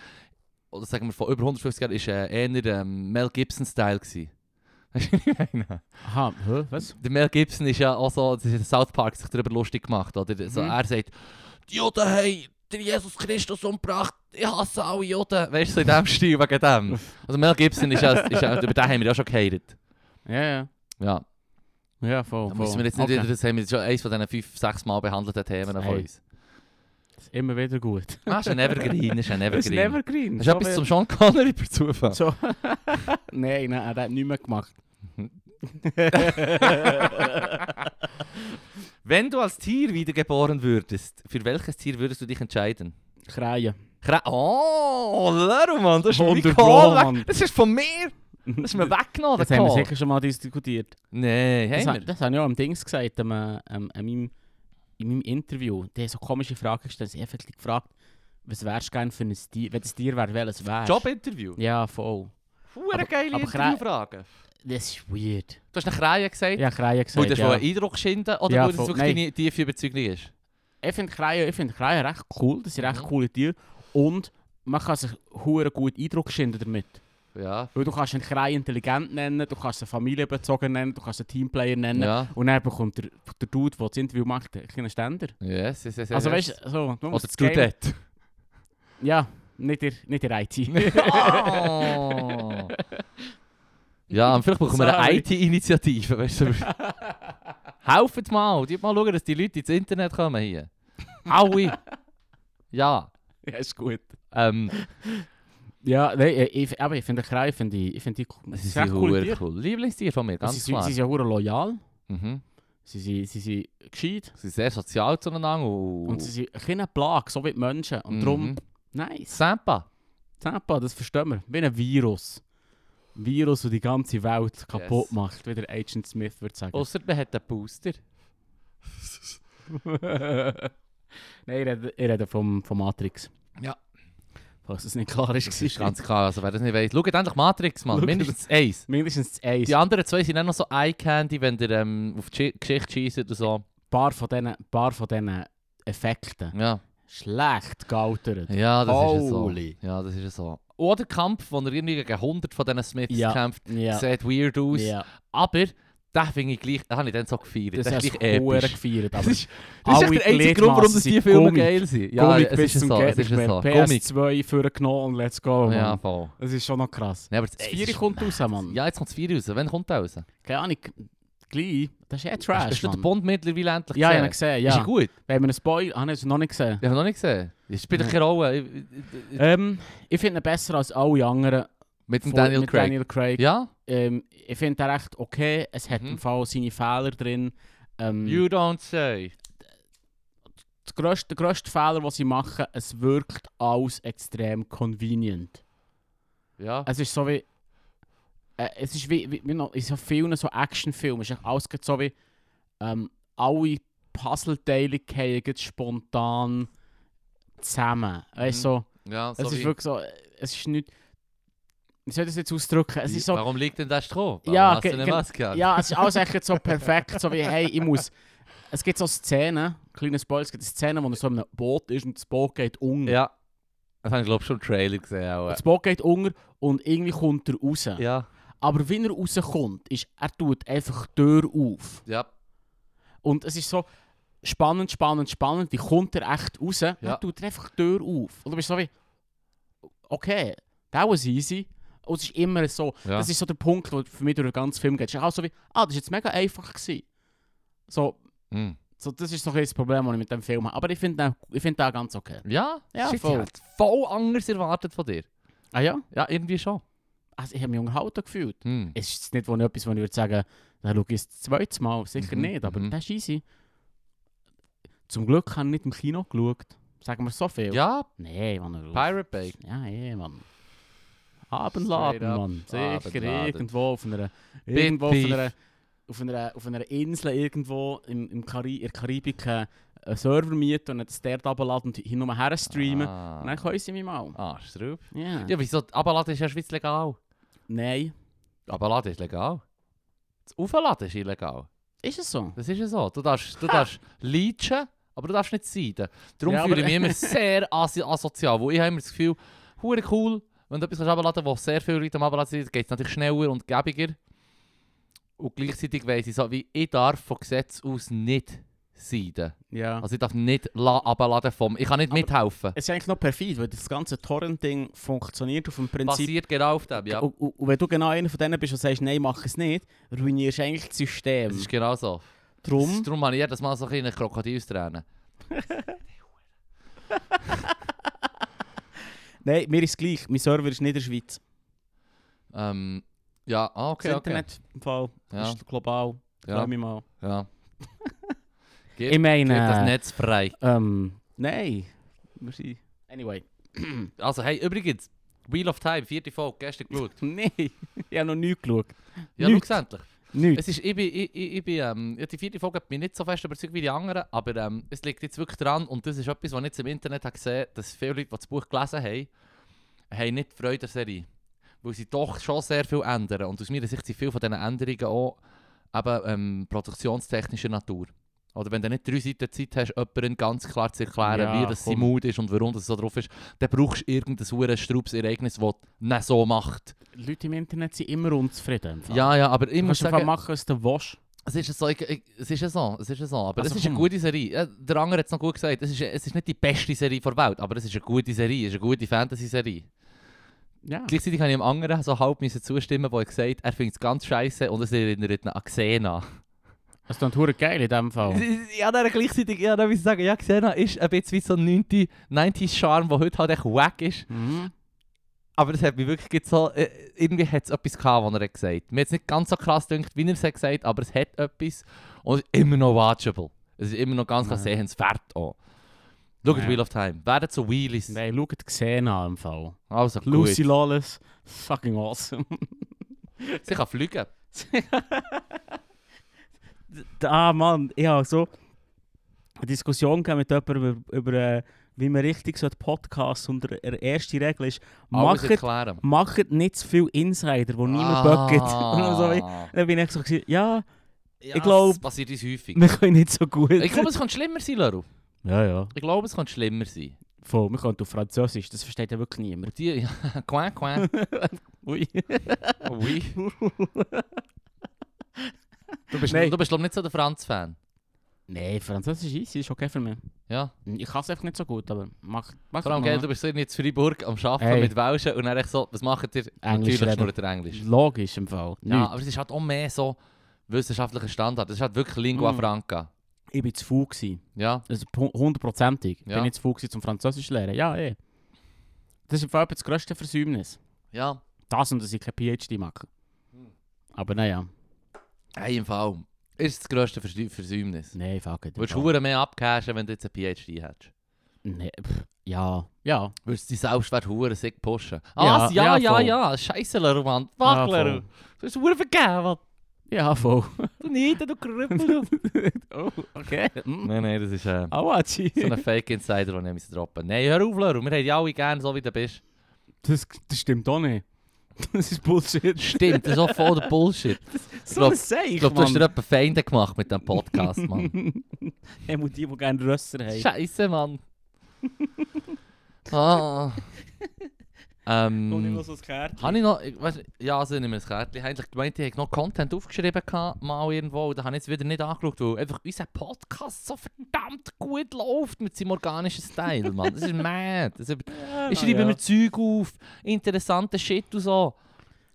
S2: oder sagen wir von über 150 Jahren, war äh, eher ähm, Mel Gibson-Style. Weißt du, was ich meine?
S1: Aha, hä, was?
S2: Der Mel Gibson ist ja auch so, South Park sich darüber lustig gemacht. Oder? So,
S1: Mhm.
S2: Er sagt, die Juden haben Jesus Christus umgebracht, ich hasse alle Juden. Weißt du, so in dem Stil, wegen dem. Also Mel Gibson ist ja, ist ja über den haben wir ja schon geheiratet.
S1: Ja, ja.
S2: Ja,
S1: Ja, voll,
S2: da
S1: voll.
S2: müssen wir jetzt nicht
S1: Okay.
S2: wieder, das haben wir schon eins von diesen fünf, sechs Mal behandelten Themen von
S1: Hey.
S2: uns.
S1: Das ist immer wieder gut.
S2: Ah, ist ein Evergreen, ist ein
S1: Das ist
S2: Evergreen.
S1: Nevergreen.
S2: Hast du etwas zum Sean Connery per Zufall?
S1: So. nein, nein, er hat nichts mehr gemacht.
S2: Wenn du als Tier wiedergeboren würdest, für welches Tier würdest du dich entscheiden?
S1: Kreien.
S2: Kra oh, Lerumann, das ist
S1: Wunderbar,
S2: weg.
S1: Mann.
S2: Das ist von mir. Das ist mir weggenommen,
S1: Das haben wir sicher schon mal diskutiert.
S2: Nein,
S1: Das, ha- das habe ich auch am Dings gesagt, am, äh, am, an meinem, in meinem Interview. Die haben so komische Fragen gestellt. Sie haben gefragt, was wärst du gerne für ein Tier? Wenn das Tier wäre, welches wärst
S2: Jobinterview.
S1: Ja, voll.
S2: Hure
S1: Aber-
S2: geile
S1: aber
S2: Interviewfragen.
S1: Das ist weird.
S2: Du hast nach Kreien gesagt,
S1: Ja, Kreien gesagt,
S2: das
S1: ja.
S2: einen Eindruck schinden oder
S1: Ja, voll.
S2: wirklich deine tiefe Überzeugung ist?
S1: Ich finde Kreien, ich finde Kreien recht cool. Das sind recht
S2: Mhm.
S1: coole Tiere. Und man kann sich hure gut Eindruck schinden damit.
S2: Ja.
S1: Weil du kannst einen Kreis intelligent nennen, du kannst ihn familienbezogen nennen, du kannst einen Teamplayer nennen.
S2: Ja.
S1: Und dann bekommt der, der Dude, der das Interview macht, einen kleinen Ständer.
S2: Yes, yes, yes,
S1: Also
S2: yes.
S1: weißt du, so,
S2: Oder du
S1: das
S2: dort.
S1: Ja, nicht der, nicht der IT.
S2: Oh. Ja, vielleicht brauchen wir eine. IT-Initiative, weißt du. Helft mal, die mal schauen, dass die Leute ins Internet kommen hier. Alle. Ja.
S1: ja, ist gut.
S2: Ähm,
S1: Ja, nein, ich, ich, aber ich finde den Kreis, finde ich, ich finde die cool.
S2: sie sind
S1: echt cool.
S2: cool,
S1: Tier.
S2: cool. Lieblingstier von mir,
S1: Sie,
S2: ganz
S1: sind-
S2: klar.
S1: sie sind ja loyal,
S2: Mhm.
S1: sie sind, sie sind gescheit
S2: Sie sind sehr sozial zueinander und...
S1: und sie sind keine Plage, so wie die Menschen. Und darum,
S2: Mhm.
S1: Nice.
S2: Sampa.
S1: Tampa, das verstehen wir. Wie ein Virus. Ein Virus, das die ganze Welt kaputt
S2: Yes.
S1: macht, wie der Agent Smith würde sagen.
S2: Ausser man hat einen Booster.
S1: Nein, ich rede, ich rede vom, vom Matrix.
S2: Ja.
S1: Falls es nicht klar ist.
S2: Das ist ganz klar, also wer das nicht weiss. Schaut endlich Matrix, Mann.
S1: Schaut
S2: Mindestens eins.
S1: Mindestens das Eis.
S2: Die anderen zwei sind auch noch so Eye-Candy, wenn ihr ähm, auf die Geschi- Geschichte schießt oder so.
S1: Ein paar von diesen, paar von diesen Effekten.
S2: Ja.
S1: Schlecht gealtert.
S2: Ja, das ist ja so.
S1: Holy.
S2: Ja, das ist so. Oder der Kampf, wo er irgendwie gegen 100 von diesen Smiths
S1: Ja.
S2: kämpft,
S1: Ja.
S2: sieht weird aus.
S1: ja.
S2: Aber, den finde ich gleich, den habe ich dann so gefeiert.
S1: Das
S2: Das, ist episch.
S1: gefeiert.
S2: Das
S1: Aber
S2: ist, das ist echt der einzige Grund, warum das die Filme
S1: Gummig.
S2: geil sind. Ja,
S1: Gummig
S2: es ist so. Es ist so. Gummig.
S1: PS2 vorgenommen und let's go, Mann.
S2: Ja, voll.
S1: Das ist schon noch krass.
S2: Ja, aber das,
S1: Das
S2: ey,
S1: 4
S2: ist
S1: kommt raus. Mann.
S2: Ja, jetzt kommt das 4 raus. Wann kommt der raus?
S1: Keine Ahnung. Gleich. Das ist eh Trash,
S2: Hast du den. Bond mittlerweile endlich
S1: Ja, ich habe ihn
S2: gesehen?
S1: gesehen,
S2: Ist
S1: ja.
S2: er gut?
S1: Wenn wir einen Spoiler... Habe ich noch nicht gesehen.
S2: Ich habe noch nicht gesehen. Es spielt
S1: Ja.
S2: keine Rolle. Ich-
S1: Ähm, ich finde ihn besser als alle anderen.
S2: Mit dem Daniel
S1: mit
S2: Craig.
S1: Daniel Craig.
S2: Ja?
S1: Ähm, ich finde ihn recht okay. Es hat
S2: Mhm.
S1: im Fall seine Fehler drin. Ähm,
S2: You don't say.
S1: der, grösste, der grösste Fehler, den sie machen, es wirkt alles extrem convenient.
S2: Ja.
S1: Es ist so wie... Äh, es ist wie, wie, wie noch, in so vielen so Actionfilmen, es ist alles so wie... Ähm, alle Puzzleteile gerade spontan zusammen. Weißt du,
S2: Mhm.
S1: so,
S2: Ja, so
S1: es ist wirklich so... Es ist nicht... Wie soll ich das jetzt ausdrücken? Es ist so...
S2: Warum liegt denn Strom? Warum
S1: Ja,
S2: hast du
S1: ge-
S2: eine
S1: ge-
S2: Maske an?
S1: Ja, es ist alles echt so perfekt, so wie, hey, ich muss... Es gibt so Szenen, kleine Spoiler, es gibt Szenen, wo er so in einem Boot ist und das Boot geht unter.
S2: Ja. Das habe ich glaube schon im Trailer gesehen. Auch.
S1: Das Boot geht unter und irgendwie kommt er raus.
S2: Ja.
S1: Aber wenn er rauskommt, ist, er tut einfach die Tür auf.
S2: Ja.
S1: Und es ist so spannend, spannend, spannend, wie kommt er echt raus? Ja. Er tut er einfach die Tür auf. Und du bist so wie, okay, that was easy. Und es ist immer so,
S2: Ja.
S1: das ist so der Punkt, wo für mich durch den ganzen Film geht. Es ist auch so wie, ah, das ist jetzt mega einfach gewesen. So,
S2: Hm.
S1: so das ist so ein bisschen das Problem, das ich mit dem Film habe. Aber ich finde den, find den ganz okay.
S2: Ja?
S1: Ja,
S2: Shit,
S1: voll.
S2: Ich voll anders erwartet von dir.
S1: Ah ja?
S2: Ja, irgendwie schon.
S1: Also ich habe mich unterhalten gefühlt.
S2: Hm.
S1: Es ist nicht wo ich etwas, wo ich würde sagen, da schaue ich jetzt das zweite Mal. Sicher
S2: Mhm,
S1: nicht, aber
S2: mhm.
S1: das ist easy. Zum Glück habe ich nicht im Kino geschaut. Sagen wir so viel.
S2: Ja,
S1: Nein, Mann.
S2: Pirate Bay.
S1: Ja, eh, Mann. Abendladen, Mann. Sicher
S2: Abendladen.
S1: irgendwo auf einer, irgendwo auf einer, auf einer, auf einer Insel irgendwo im, im Kari in der Karibik äh, einen Server mieten und das dort runterladen und hier nur her streamen.
S2: Ah,
S1: Und dann können sie mich mal.
S2: ah Straub.
S1: Ja.
S2: Ja, wieso? Abladen ist ja in der Schweiz legal.
S1: Nein.
S2: Abladen ist legal. Das Aufladen ist illegal.
S1: Ist es so?
S2: Das ist ja so. Du darfst, du darfst leachen, aber du darfst nicht seiden. Darum
S1: Ja,
S2: fühle
S1: aber-
S2: ich mich immer sehr asi asozial, wo ich habe immer das Gefühl, hure cool, wenn du etwas abladen kannst, wo sehr viele Leute am Abladen sind, geht es natürlich schneller und gäbiger. Und gleichzeitig weiss ich so, wie ich darf von Gesetz aus nicht seiden.
S1: Ja.
S2: Also ich darf nicht la abladen vom... Ich kann nicht
S1: Aber-
S2: mithelfen.
S1: Es ist eigentlich noch perfid, weil das ganze Torrent-Ding funktioniert auf dem Prinzip.
S2: Basiert genau auf dem, ja.
S1: Und, und, und wenn du genau einer von denen bist und sagst, nein, mach es nicht, ruinierst du eigentlich das System.
S2: Es ist genau so.
S1: Drum,
S2: Darum habe ich jedes Mal so ein bisschen Krokodilstränen.
S1: nein, mir ist es gleich. Mein Server ist nicht in der Schweiz.
S2: Ähm, ja, ah, okay,
S1: das
S2: okay.
S1: Internet im Fall
S2: Ja.
S1: ist global.
S2: Ja,
S1: mich mal.
S2: ja.
S1: Ich meine,
S2: Geht das
S1: äh,
S2: Netz frei.
S1: ähm, nein. Wir sind- Anyway.
S2: Also, hey, übrigens, Wheel of Time, vierte Folge, gestern geschaut.
S1: Nein, ich habe noch nie geschaut.
S2: Ja,
S1: Nichts.
S2: schau endlich.
S1: Nichts.
S2: Es ist, ich bin, ich, ich, ich bin, ähm, ja, die vierte Folge hat mich nicht so fest überzeugt wie die anderen, aber ähm, es liegt jetzt wirklich dran und das ist etwas, was ich jetzt im Internet habe gesehen habe, dass viele Leute, die das Buch gelesen haben, haben nicht die Freude an der Serie. Weil sie doch schon sehr viel ändern und aus meiner Sicht sind viele von diesen Änderungen auch eben, ähm, produktionstechnischer Natur. Oder wenn du nicht drei Seiten Zeit hast, jemandem ganz klar zu erklären,
S1: Ja,
S2: wie das sein. Mut ist und warum das so drauf ist, dann brauchst du irgendein verdammtes Straubs-Ereignis, das nicht so macht.
S1: Leute im Internet sind immer unzufrieden.
S2: Ja, ja, aber
S1: du einfach
S2: sagen...
S1: machen, was du willst.
S2: Es ist so, ich, ich, es ist so, es ist so, aber
S1: Also
S2: es ist eine gute Serie. Der andere hat es noch gut gesagt, es ist, es ist nicht die beste Serie der Welt, aber es ist eine gute Serie, es ist eine gute Fantasy-Serie.
S1: Ja.
S2: Gleichzeitig habe ich dem anderen so halb zustimmen, wo er gesagt hat, er findet es ganz scheiße und es erinnert ihn an Xena.
S1: Das ist dann hure geil in dem Fall.
S2: Ja, dann gleichzeitig, ja, dann muss ich sagen, ja, Xena ist ein bisschen wie so ein 90s-Charme, der heute halt echt wack ist.
S1: Mhm.
S2: Aber das hat mich wirklich so, äh, irgendwie hat es etwas gehabt, was er hat gesagt hat. Mir hat es nicht ganz so krass gedacht, wie er es hat gesagt aber es hat etwas und es ist immer noch watchable. Es ist immer noch ganz
S1: Ja.
S2: ja. sehenswert auch. Schaut
S1: Ja.
S2: Wheel of Time. Werden zu Wheelies.
S1: Nein, schau die Xena im Fall.
S2: Also gut.
S1: Lucy Lawless, fucking awesome.
S2: Sie kann fliegen.
S1: ah Mann, ich habe so eine Diskussion mit jemandem über, über äh, wie man richtig so Podcasts und der erste Regel ist, macht, macht nicht zu viel Insider, wo niemand
S2: Ah.
S1: böckt. Und so, dann bin ich so, ja,
S2: Ja,
S1: Ich glaub-
S2: Das passiert uns häufig.
S1: wir können nicht so gut.
S2: Ich glaube, es kann schlimmer sein, Leru.
S1: ja, ja.
S2: Ich glaube, es kann schlimmer sein.
S1: Voll, wir können auf Französisch, das versteht ja wirklich niemand.
S2: Und die, ja, coin, coin.
S1: Ui.
S2: Oui. Du bist,
S1: Nein.
S2: du bist glaube nicht so der Franz-Fan.
S1: Nein, Französisch ist easy, ist okay für mich.
S2: Ja.
S1: Ich kann es einfach nicht so gut, aber mach, mach
S2: Vor allem, gell, du bist so jetzt Freiburg am Arbeiten
S1: Hey.
S2: mit Welschen und dann echt so, was macht ihr?
S1: Englisch
S2: Natürlich schnurrt ihr Englisch.
S1: Logisch im Fall.
S2: Ja,
S1: Nicht.
S2: aber es ist halt auch mehr so wissenschaftlicher Standard. Es ist halt wirklich Lingua
S1: Mm.
S2: Franca.
S1: Ich bin zu faul gewesen.
S2: Ja.
S1: Also hu- hundertprozentig.
S2: Ja.
S1: Bin ich zu faul gewesen, zum Französisch zu lernen. Ja, eh. Das ist im Fall etwa das grösste Versäumnis.
S2: Ja.
S1: Das und dass ich kein PhD mache.
S2: Hm.
S1: Aber naja.
S2: Hey, im Fall. Ist das grösste Versü- Versäumnis.
S1: Nein, fuck it.
S2: Würdest du verdammt mehr abcashen, wenn du jetzt ein PhD hättest?
S1: Nee, pff, ja. Ja.
S2: Würdest du dich selbstwert hure sick pushen?
S1: Ja,
S2: Ah, ja,
S1: ja,
S2: ja,
S1: voll.
S2: ja. Scheisse, Leru, Mann. Fuck,
S1: Ja,
S2: Leru.
S1: voll.
S2: Du hast hure vergeben, Mann.
S1: Ja, voll.
S2: Du du Krüppel.
S1: oh, okay. Mm.
S2: nein, nein, das ist äh,
S1: Awachi.
S2: so ein Fake Insider, den ich droppen Nein, hör auf, Leru. Wir haben dich alle gerne, so wie du bist.
S1: Das, das stimmt auch nicht. Das ist Bullshit.
S2: Stimmt, das ist auch voll der Bullshit.
S1: So ein Seich,
S2: Ich glaube, du hast dir etwa Feinde gemacht mit diesem Podcast, Mann.
S1: Er muss die, die gerne Rösser haben.
S2: Scheiße, Mann. ah.
S1: Und ich
S2: ähm,
S1: noch so ein Kärtchen.
S2: habe ich noch, ich weiss, ja, also nicht mehr das Kärtchen. Ich habe eigentlich gemeint, ich habe noch Content aufgeschrieben, gehabt, mal irgendwo, und da habe ich jetzt wieder nicht angeschaut, weil einfach unser Podcast so verdammt gut läuft mit seinem organischen Style, Mann. Das ist mad. Das ist,
S1: Ja,
S2: ich schreibe
S1: ja.
S2: mir Zeug auf, interessante Shit und so.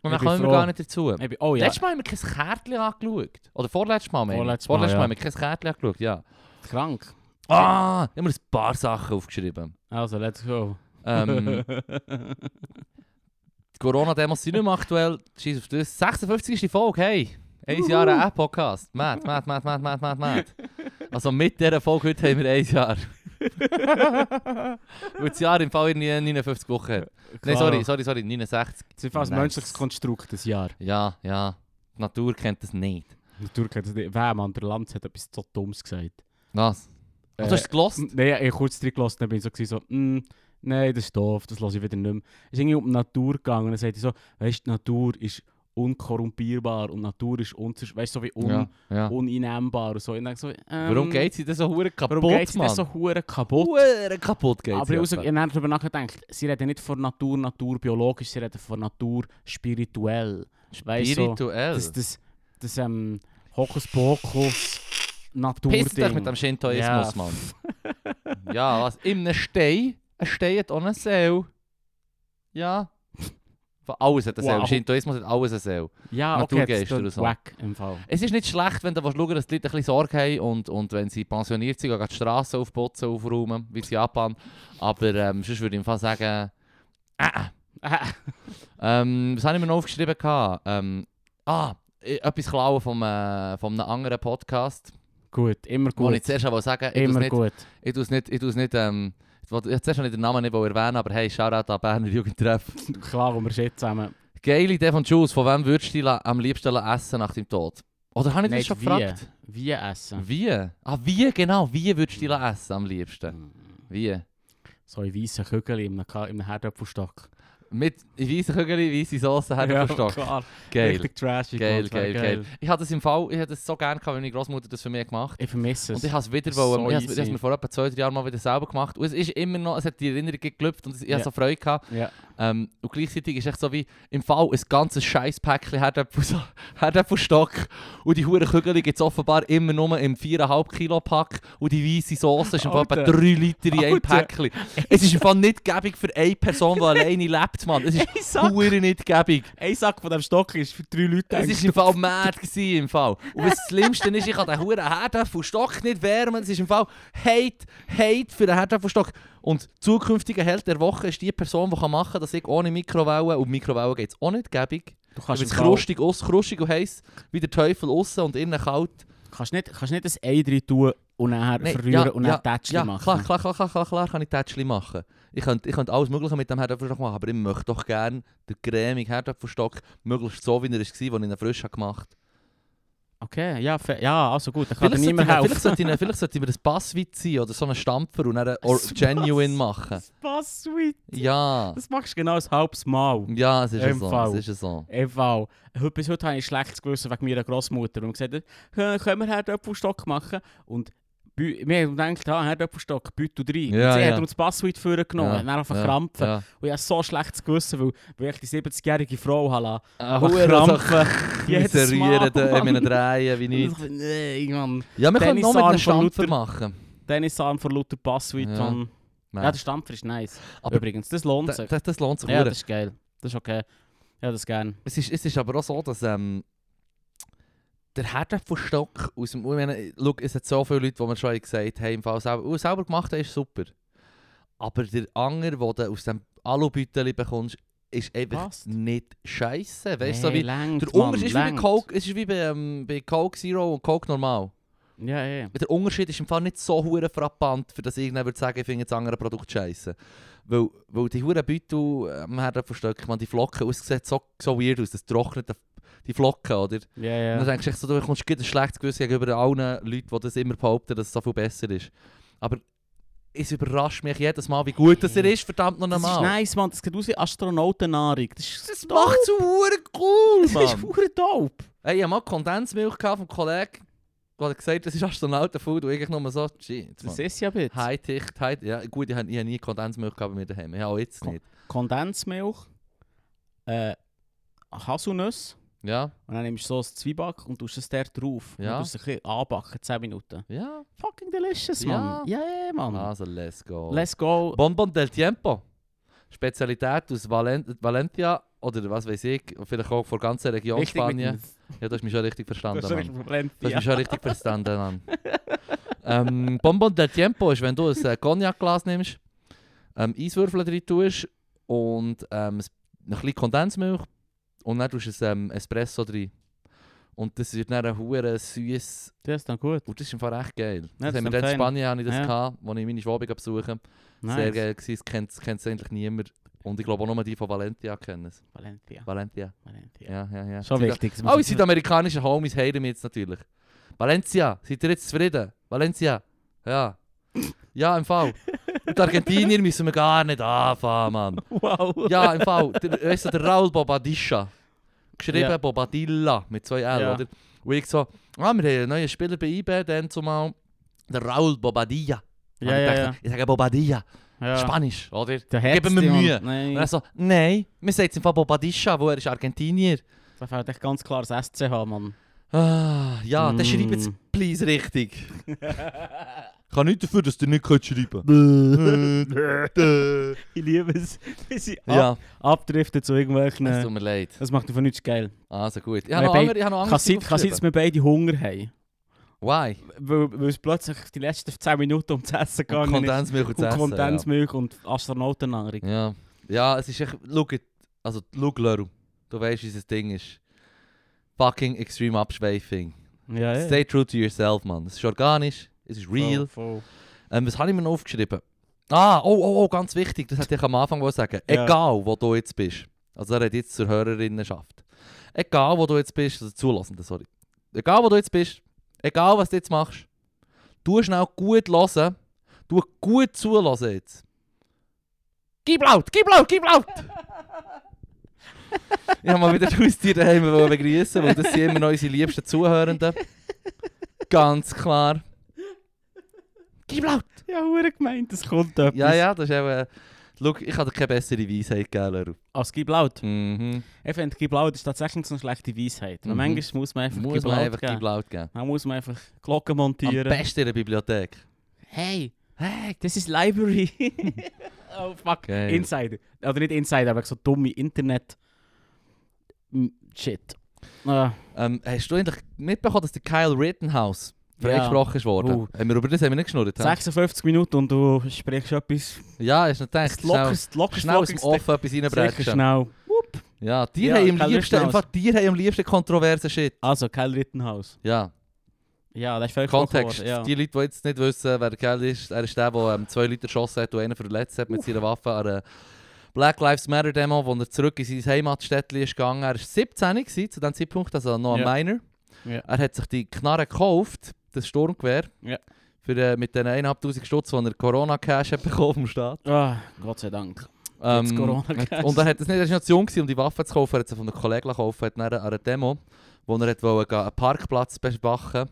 S2: Und dann kommen wir gar nicht dazu.
S1: Bin- Oh ja,
S2: Letztes Mal haben wir kein Kärtchen angeschaut. Oder vorletztes Mal, meine.
S1: Vorletztes Mal,
S2: Vorletztes Mal
S1: ja.
S2: haben wir kein Kärtchen angeschaut, ja.
S1: krank.
S2: Ah, ich habe mir ein paar Sachen aufgeschrieben.
S1: Also, let's go.
S2: Ähm, die Corona-Demos sind nicht mehr aktuell. Scheiß auf das. 56 ist die Folge, hey. Ein Jahr ein App-Podcast. Mad, mad, mad, mad, mad, mad, mad. Also mit dieser Folge heute haben wir ein Jahr. Weil das Jahr im Fall irgendwie 59 Wochen hat. Nein, sorry, sorry, sorry, 69.
S1: Das ist fast ein menschliches Konstrukt, das Jahr.
S2: Ja, ja. Die Natur kennt das nicht.
S1: Natürlich hat das nicht. Wer, Mann, der Lanz hat etwas so Dummes gesagt.
S2: Was? Also, du hast es gelost?
S1: Nein, ich habe kurz drin gelassen, dann bin ich so, so mm, nein, das ist doof, das lasse ich wieder nicht mehr. Es ist irgendwie um die Natur gegangen und dann sagt ich so, weißt du, die Natur ist unkorrumpierbar und die Natur ist unzerstörbar, weißt du, so wie un
S2: ja, ja.
S1: uneinnehmbar und so. Und so, ähm,
S2: Warum geht sie denn so hure kaputt,
S1: warum geht sie denn so hure kaputt?
S2: Hure kaputt geht
S1: Aber ich habe dann darüber nachgedacht, sie reden nicht von Natur, Natur biologisch, sie reden von Natur spirituell. Weißt du, so,
S2: Spirituell.
S1: das, das, das ähm, Hokuspokus Natur
S2: Piss dich mit dem Shintoismus,
S1: Ja.
S2: Mann. ja, was? Einem Stein, ein Stein hat auch eine Seele. Ja. Von Alles hat eine Seele.
S1: Wow.
S2: Im Shintoismus hat alles eine Seele.
S1: Ja, okay, das
S2: Naturgeister
S1: ist
S2: und so.
S1: wack im Fall.
S2: Es ist nicht schlecht, wenn du schauen dass die Leute ein bisschen Sorge haben und, und wenn sie pensioniert sind, gehen die Straßen aufputzen, aufräumen, wie in Japan. Aber ähm, sonst würde ich im Fall sagen... Äh, ähm, was habe ich mir noch aufgeschrieben? Ähm, ah, eh, etwas klauen vom, äh, von einem anderen Podcast.
S1: gut, immer gut.
S2: ich zuerst auch sagen ich
S1: Immer
S2: nicht,
S1: gut.
S2: ich tue es nicht, ich tue es nicht, ähm, ich wollte nicht den Namen nicht erwähnen, aber hey, Shoutout an Berner Jugendtreff.
S1: Klar, wo wir shit zusammen.
S2: Geile Idee von Jules, von wem würdest du am liebsten essen nach deinem Tod? Oder habe ich dich schon
S1: wie.
S2: gefragt?
S1: Wie essen?
S2: Wie? Ah, wie, genau, wie würdest du essen am liebsten?
S1: Mm.
S2: Wie?
S1: So in weißen Kügeln in einem, Ka- in einem Herdöpfelstock.
S2: Mit weißen Kügeln, weiße Soße, hat er verstockt.
S1: klar.
S2: Geil.
S1: Richtig trashig.
S2: Geil,
S1: wär
S2: geil, geil. Ich hatte das im Fall, ich hätte es so gerne gehabt, wenn meine Großmutter das für mich gemacht
S1: Ich vermisse es.
S2: Und ich habe es wieder
S1: so
S2: wollen, ich habe es mir vor etwa zwei, drei Jahren mal wieder selber gemacht. Und es ist immer noch, es hat die Erinnerung geklüpft und ich
S1: Ja.
S2: habe so Freude gehabt.
S1: ja.
S2: Ähm, und gleichzeitig ist es echt so wie im Fall ein ganzes Scheißpäckchen Herdäpfel- Herdäpfelstock. Und die hure Kügel gibt es offenbar immer nur im 4,5 Kilo Pack. Und die weiße Soße ist im Fall etwa
S1: Alter.
S2: 3 Liter in einem. Päckchen. Es ist im Fall nicht gäbig für eine Person, die alleine lebt, Mann. Es ist hure nicht gäbig.
S1: ein Sack von dem Stock ist für drei Leute.
S2: Es war im Fall mad gewesen, im Fall. Und das Schlimmste ist, ich kann den huren Herdäpfelstock nicht wärmen. Es ist im Fall Hate, Hate für den Herdäpfelstock. Und zukünftiger Held der Woche ist die Person, die machen kann, dass ich ohne Mikrowelle, und Mikrowelle geht es auch nicht gäbig,
S1: du kannst,
S2: es krustig, aus, krustig und heiß, wie der Teufel außen und innen kalt.
S1: kannst nicht, kannst nicht ein Ei drin tun und nachher
S2: Nein,
S1: verrühren
S2: ja,
S1: und
S2: ja,
S1: dann Tätschchen
S2: Ja,
S1: machen.
S2: klar, klar, klar, klar, klar, klar kann ich Tätschli machen. Ich könnte, ich könnte alles Mögliche mit dem Herdäpfelstock machen, aber ich möchte doch gerne den cremig Herdäpfelstock möglichst so, wie er war, als ich ihn frisch gemacht habe.
S1: Okay, ja, ja, also gut, dann kann
S2: Vielleicht
S1: niemand
S2: sollte,
S1: helfen.
S2: vielleicht, sollte ich, vielleicht sollte ich mir ein Passwitz sein oder so einen Stampfer und dann einen or- genuine machen.
S1: Was sweet.
S2: Ja,
S1: Das machst du genau ein halbes Mal.
S2: ja, es ist ja
S1: Im
S2: so. Es ist so.
S1: Fall. Heute bis heute habe ich schlechtes Gewissen wegen meiner Großmutter. Und gesagt, «Hä, können wir Herdöpfelstock machen? Und wir haben gedacht, ah, Herdöpfelstock, Beutel rein.
S2: Ja,
S1: und sie
S2: ja.
S1: hat uns das Passwort vorgenommen,
S2: Ja,
S1: ja, dann einfach
S2: ja,
S1: krampfen.
S2: Ja.
S1: Und ich habe so schlechtes Gewissen, weil, weil ich die 70-jährige Frau habe
S2: Ah,
S1: lassen.
S2: hure
S1: krampfen.
S2: so
S1: Jedes
S2: serieren,
S1: Mal,
S2: da- in meinen Drehen, wie
S1: Und
S2: nicht.
S1: Nein, Mann.
S2: Ja, wir können noch mit einem Stampfer machen.
S1: Dennis Arm von Luther Passwort.
S2: Ja.
S1: Ja. der Stampfer ist nice.
S2: Aber
S1: Übrigens, das lohnt sich.
S2: das, das lohnt sich
S1: Ja, das ist geil. Das ist okay. Ja, das gern.
S2: Es ist, es ist aber auch so, dass ähm, der Herdäpfelstock aus dem... Ich meine, schau, es hat so viele Leute, die mir schon gesagt haben, im Fall selber, oh, selber gemacht haben, ist super. Aber der Anger, den du aus dem Alubeutel bekommst, ist einfach
S1: Passt.
S2: nicht scheiße. Weißt du, so
S1: Hey,
S2: wie...
S1: längt,
S2: Der
S1: Mann,
S2: Unterschied ist wie bei
S1: längt.
S2: Coke, es ist wie bei, ähm, bei Coke Zero und Coke Normal.
S1: Ja, ja.
S2: Der Unterschied ist im Fall nicht so hure frappant, für das irgendjemand würde sagen, ich finde das andere Produkt scheiße. Weil, weil die hure Beutel am Herdäpfelstock, man die Flocken, sieht so, so weird aus, das trocknet die Flocken, oder?
S1: Ja,
S2: Und
S1: ja.
S2: dann denkst du echt so, du kommst ein schlechtes Gewissen gegenüber allen Leuten, die das immer behaupten, dass es so viel besser ist. Aber es überrascht mich jedes Mal, wie gut das er ist, verdammt noch
S1: Das ist
S2: einmal.
S1: nice, Mann. Das sieht aus wie Astronautennahrung. Das ist
S2: Das
S1: dope.
S2: macht so hure cool,
S1: Das ist
S2: Mann.
S1: pure dope.
S2: Hey, ich hatte mal Kondensmilch vom Kollegen, der hat gesagt, das ist Astronautenfood und ich nur so, shit,
S1: Das
S2: Mann.
S1: ist ja bitte.
S2: High-Tech, high ja gut, ich habe ich hab nie Kondensmilch bei mir daheim, ich habe auch jetzt nicht.
S1: Kondensmilch, äh, Haselnüsse
S2: Ja,
S1: und dann nimmst du so ein Zwieback und tust es da drauf.
S2: Ja.
S1: Und tust es ein bisschen anbacken, 10 Minuten.
S2: ja,
S1: Fucking delicious. Mann. Ja, ja, Mann.
S2: also let's go.
S1: Let's go.
S2: Bonbon del Tiempo. Spezialität aus Valen Valencia oder was weiß ich, vielleicht auch von der ganzen Region
S1: Richtig
S2: Spanien. Ja, du hast mich schon richtig
S1: Das
S2: verstanden,
S1: ist
S2: Mann.
S1: Problem.
S2: Du hast mich schon richtig verstanden, Mann. ähm, Bonbon del Tiempo ist, wenn du ein äh, Cognac-Glas nimmst, ähm, Eiswürfel drin tust und ähm, ein bisschen Kondensmilch und dann tust du ein ähm, Espresso drin. Und das wird dann hure süß.
S1: Das ist dann gut.
S2: Und das ist im Fall echt geil.
S1: Ja,
S2: das
S1: das
S2: haben wir dann in. Spanien habe ich das
S1: Ja.
S2: gehabt, als ich meine Schwabung besuchen.
S1: Nice.
S2: Sehr geil gewesen, es kennt es kennt's eigentlich niemand. Und ich glaube auch nur die von Valencia kennen es.
S1: Valencia.
S2: Valencia.
S1: Valencia.
S2: Ja, ja, ja.
S1: Schon wichtig. das
S2: Alle
S1: ich-
S2: südamerikanischen Homies heilen mich jetzt natürlich. Valencia, seid ihr jetzt zufrieden? Valencia, ja. Ja, im Fall. Und die Argentinier müssen wir gar nicht anfangen, Mann.
S1: Wow.
S2: Ja, im Fall. Der, weißt du, der Raul Bobadilla. Geschrieben
S1: Ja.
S2: Bobadilla mit zwei L,
S1: Ja.
S2: oder? Und ich so, ah, wir haben einen neuen Spieler bei IB, dann zumal der Raul Bobadilla. Und
S1: Ja,
S2: ich,
S1: ja,
S2: dachte,
S1: ja.
S2: ich sage Bobadilla,
S1: ja.
S2: Spanisch, oder?
S1: Der
S2: Geben wir Mühe.
S1: Mann. Nein.
S2: Und er so, nein, wir sagen jetzt im Fall Bobadilla, wo er ist Argentinier.
S1: Da fällt echt ganz klar das SCH, Mann.
S2: Ah, ja,
S1: Mm.
S2: dann schreib jetzt please richtig. Ich kann nicht dafür, dass du nicht schreiben kannst.
S1: ich liebe es, wie sie ab
S2: ja,
S1: abdriften zu irgendwelchen...
S2: es tut mir leid.
S1: Das macht einfach nichts geil.
S2: Also gut. Ich habe noch andere, ich habe noch
S1: Kann
S2: andere
S1: sein, kann sein, dass wir beide Hunger haben.
S2: Why?
S1: Weil, weil es plötzlich die letzten 10 Minuten ums Essen
S2: Und
S1: gegangen ist.
S2: Kondensmilch und,
S1: Kondensmilch und Astronautennahrung.
S2: Ja. ja. ja, es ist echt... Schau, also schau, Leru, du weißt, wie das Ding ist. Fucking extreme Abschweifing.
S1: Ja, ja.
S2: Stay true to yourself, man. Es ist organisch, es ist real.
S1: Voll, voll.
S2: Ähm, was habe ich mir noch aufgeschrieben? Ah, oh, oh, oh, ganz wichtig, das hätte ich am Anfang wollen sagen.
S1: Ja.
S2: Egal, wo du jetzt bist. Also er hat jetzt zur Hörerinnenschaft. Egal, wo du jetzt bist, also Zulassende, sorry. Egal, wo du jetzt bist, egal, was du jetzt machst, du schnell gut hören, du gut zulassen jetzt. Gib laut, gib laut, gib laut! ich habe mal wieder die Haustiere daheim begrüßen, weil das sind immer noch unsere liebsten Zuhörenden. Ganz klar. Gib laut!
S1: Ja, hure gemeint, das kommt etwas.
S2: Ja, ja, das ist auch... Äh, schau, ich dir keine bessere Weisheit geben, Leru.
S1: Als Gib laut.
S2: Mhm.
S1: Ich finde, Gib laut ist tatsächlich so eine schlechte Weisheit.
S2: Mhm.
S1: manchmal muss man einfach
S2: Muss
S1: Gib
S2: man
S1: laut
S2: einfach
S1: geben.
S2: Gib laut geben.
S1: Dann muss man einfach Glocken
S2: Am
S1: montieren.
S2: besten in der Bibliothek.
S1: Hey, hey, das ist Library. oh fuck,
S2: Geil.
S1: Insider. Oder nicht Insider, aber so dumme Internet... Shit. Ah,
S2: Ähm, hast du eigentlich mitbekommen, dass der Kyle Rittenhouse freigesprochen ist worden?
S1: Uh.
S2: Haben wir über das haben wir nicht geschnurrt? hä?
S1: 56 Minuten und du sprichst etwas...
S2: Ja, ist nicht gedacht.
S1: Lockerst, lockerst,
S2: schnell aus dem
S1: lockerst.
S2: Off etwas reinbrechen.
S1: schnell.
S2: Ja, die
S1: Ja,
S2: haben am liebsten. Fall, die haben am liebsten kontroversen Shit.
S1: Also, Kyle Rittenhouse.
S2: Ja,
S1: Ja, das ist völlig
S2: Kontext.
S1: ja.
S2: Die Leute, die jetzt nicht wissen, wer der Kerl ist, er ist der, der ähm, zwei Leute erschossen hat und einen verletzt hat mit seiner Waffe an einer Black Lives Matter Demo, wo er zurück in sein Heimatstädtchen ist gegangen. Er war 17 gewesen, zu diesem Zeitpunkt, also noch ein
S1: Ja.
S2: Minor.
S1: Ja.
S2: Er hat sich die Knarre gekauft, das Sturmgewehr,
S1: Ja.
S2: für, äh, mit den 1'500 Stutz, die er Corona-Cash hat bekommen vom Staat.
S1: Ah, Gott sei Dank.
S2: Ähm, und er hat es nicht, er war noch zu jung, gewesen, um die Waffe zu kaufen, er hat sie von einem Kollegen gekauft, hat an einer Demo, wo er wollte, einen Parkplatz bewachen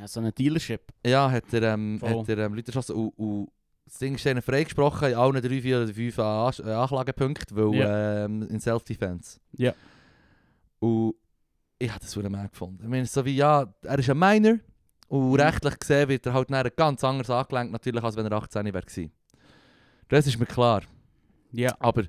S1: Ja, so ein Dealership.
S2: Ja, hat er, ähm, hat er ähm, Leute erschossen und, und das Ding ist ihnen freigesprochen in allen drei, vier oder fünf An Anklagepunkten, weil ähm, in Self-Defense.
S1: Ja.
S2: Und ich habe das verdammt gefunden. Ich meine, so wie, ja, er ist ein Minor und
S1: Mhm.
S2: rechtlich gesehen wird er halt nachher ganz anders angelenkt, natürlich, als wenn er 18 wäre. Das ist mir klar.
S1: Ja.
S2: Aber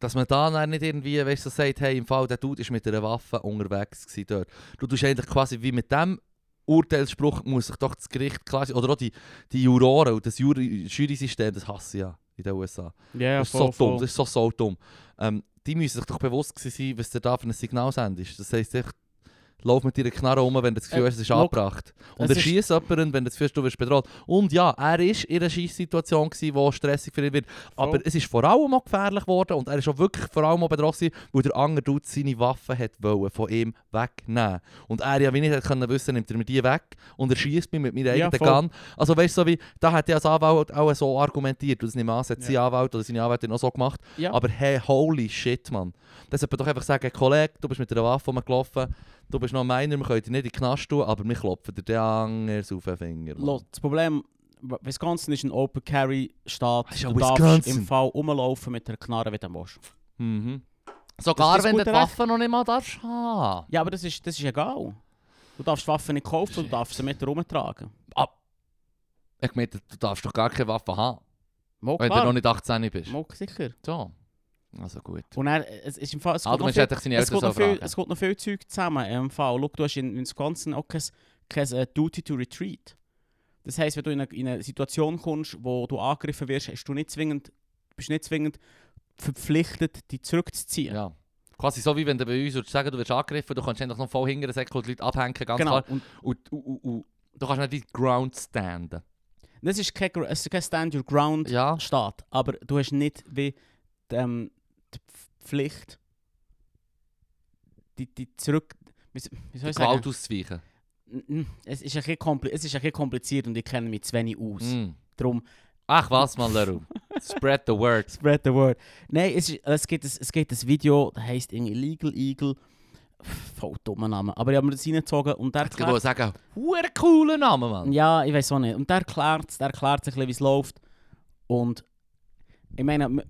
S2: dass man da dann nicht irgendwie, weißt du, so sagt, hey, im Fall, der Dude ist mit einer Waffe unterwegs gewesen dort. Du tust eigentlich quasi wie mit dem Urteilsspruch muss sich doch das Gericht quasi, oder auch die, die Juroren und das Jury- Jury-System, das hasse ich ja in den USA.
S1: Ja, ja,
S2: das ist
S1: voll,
S2: so dumm,
S1: voll.
S2: das ist so, so dumm. Ähm, die müssen sich doch bewusst sein, was der da für ein Signal sendet. Das heisst, lauf mit deiner Knarre um, wenn du das Gefühl
S1: Äh,
S2: hast, es ist angebracht. Und
S1: es
S2: er schießt jemanden, wenn du das Gefühl hast, du wirst bedroht. Und ja, er ist in einer Scheisssituation gewesen, die stressig für ihn wird. Aber
S1: Voll.
S2: es ist vor allem auch gefährlich geworden und er ist auch wirklich vor allem auch bedroht weil der andere Dude seine Waffen hat wollen, von ihm wegnehmen. Und er ja wie nicht können wissen, nimmt er mir die weg und er schießt mich mit meiner
S1: Ja,
S2: eigenen. Gun. Also weißt du, so wie, da hat er als Anwalt auch so argumentiert, und das nicht an, hat
S1: Ja.
S2: sein Anwalt oder seine Anwältin auch so gemacht.
S1: Ja.
S2: Aber hey, holy shit, man. Das sollte man doch einfach sagen, Kollege, du bist mit einer Waffe rumgelaufen, du bist noch ein Miner, wir können dich nicht in die Knast tun, aber wir klopfen dir den anders auf den Finger. Mann.
S1: Das Problem, Wisconsin ist ein Open Carry Staat.
S2: Das ist ja
S1: du darfst
S2: Wisconsin.
S1: im Fall rumlaufen mit der Knarre, wie du willst.
S2: Mhm.
S1: Das
S2: Sogar
S1: ist
S2: wenn du
S1: gute
S2: die Waffe noch nicht mal darfst haben.
S1: Ja, aber das ist, das ist egal. Du darfst Waffen nicht kaufen, du darfst sie mit rumtragen.
S2: Ich meine, du darfst doch gar keine Waffe haben,
S1: Mo,
S2: wenn du
S1: klar.
S2: noch nicht 18 bist.
S1: Mo, sicher.
S2: So. Also gut.
S1: Und er, es ist im Fall, es
S2: du
S1: noch viel, es
S2: so
S1: noch viel, es noch viel Zeug zusammen. Im Fall, Schau, du hast in, in Wisconsin auch kein, kein äh, Duty to Retreat. Das heisst, wenn du in eine, in eine Situation kommst, wo du angegriffen wirst, hast du nicht zwingend, bist nicht zwingend verpflichtet, dich zurückzuziehen.
S2: Ja. Quasi so wie wenn du bei uns würdest sagen, du wirst angegriffen, du kannst einfach noch voll hinter Säcke und die Leute abhängen, ganz
S1: genau.
S2: klar.
S1: Und
S2: Und, und, und, du kannst nicht die Ground standen.
S1: das ist kein, es ist kein Stand Your Ground
S2: Ja.
S1: Staat, aber du hast nicht wie die, ähm, Pflicht, die, die zurück, wie, soll ich sagen?
S2: Gewalt auszuweichen.
S1: Es ist, ein kompli es ist ein bisschen kompliziert und ich kenne mich zu wenig aus.
S2: Mm.
S1: Darum,
S2: Ach was, man, Leru. Spread the word.
S1: spread the word. Nein, es, ist, es, gibt, ein- es gibt ein Video, das heisst irgendwie Legal Eagle. Voll dummer Name. Aber ich habe mir das reingezogen und der
S2: Ich wollte sagen, hure cooler Name, Mann.
S1: Ja, ich weiß auch nicht. Und der erklärt der erklärt sich, ein bisschen, wie es läuft. Und ich meine,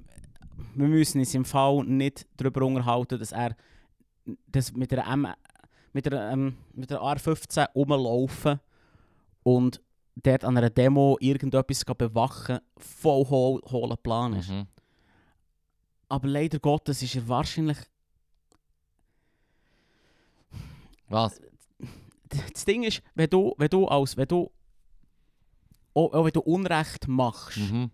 S1: wir müssen uns im Fall nicht darüber unterhalten, dass er das mit der, M mit der, ähm, mit der R15 rumlaufen und dort an einer Demo irgendetwas bewachen, voll hol hohler Plan ist.
S2: Mhm.
S1: Aber leider Gottes ist er wahrscheinlich...
S2: Was?
S1: Das Ding ist, wenn du, wenn du als... Wenn du, auch, auch wenn du Unrecht machst,
S2: Mhm.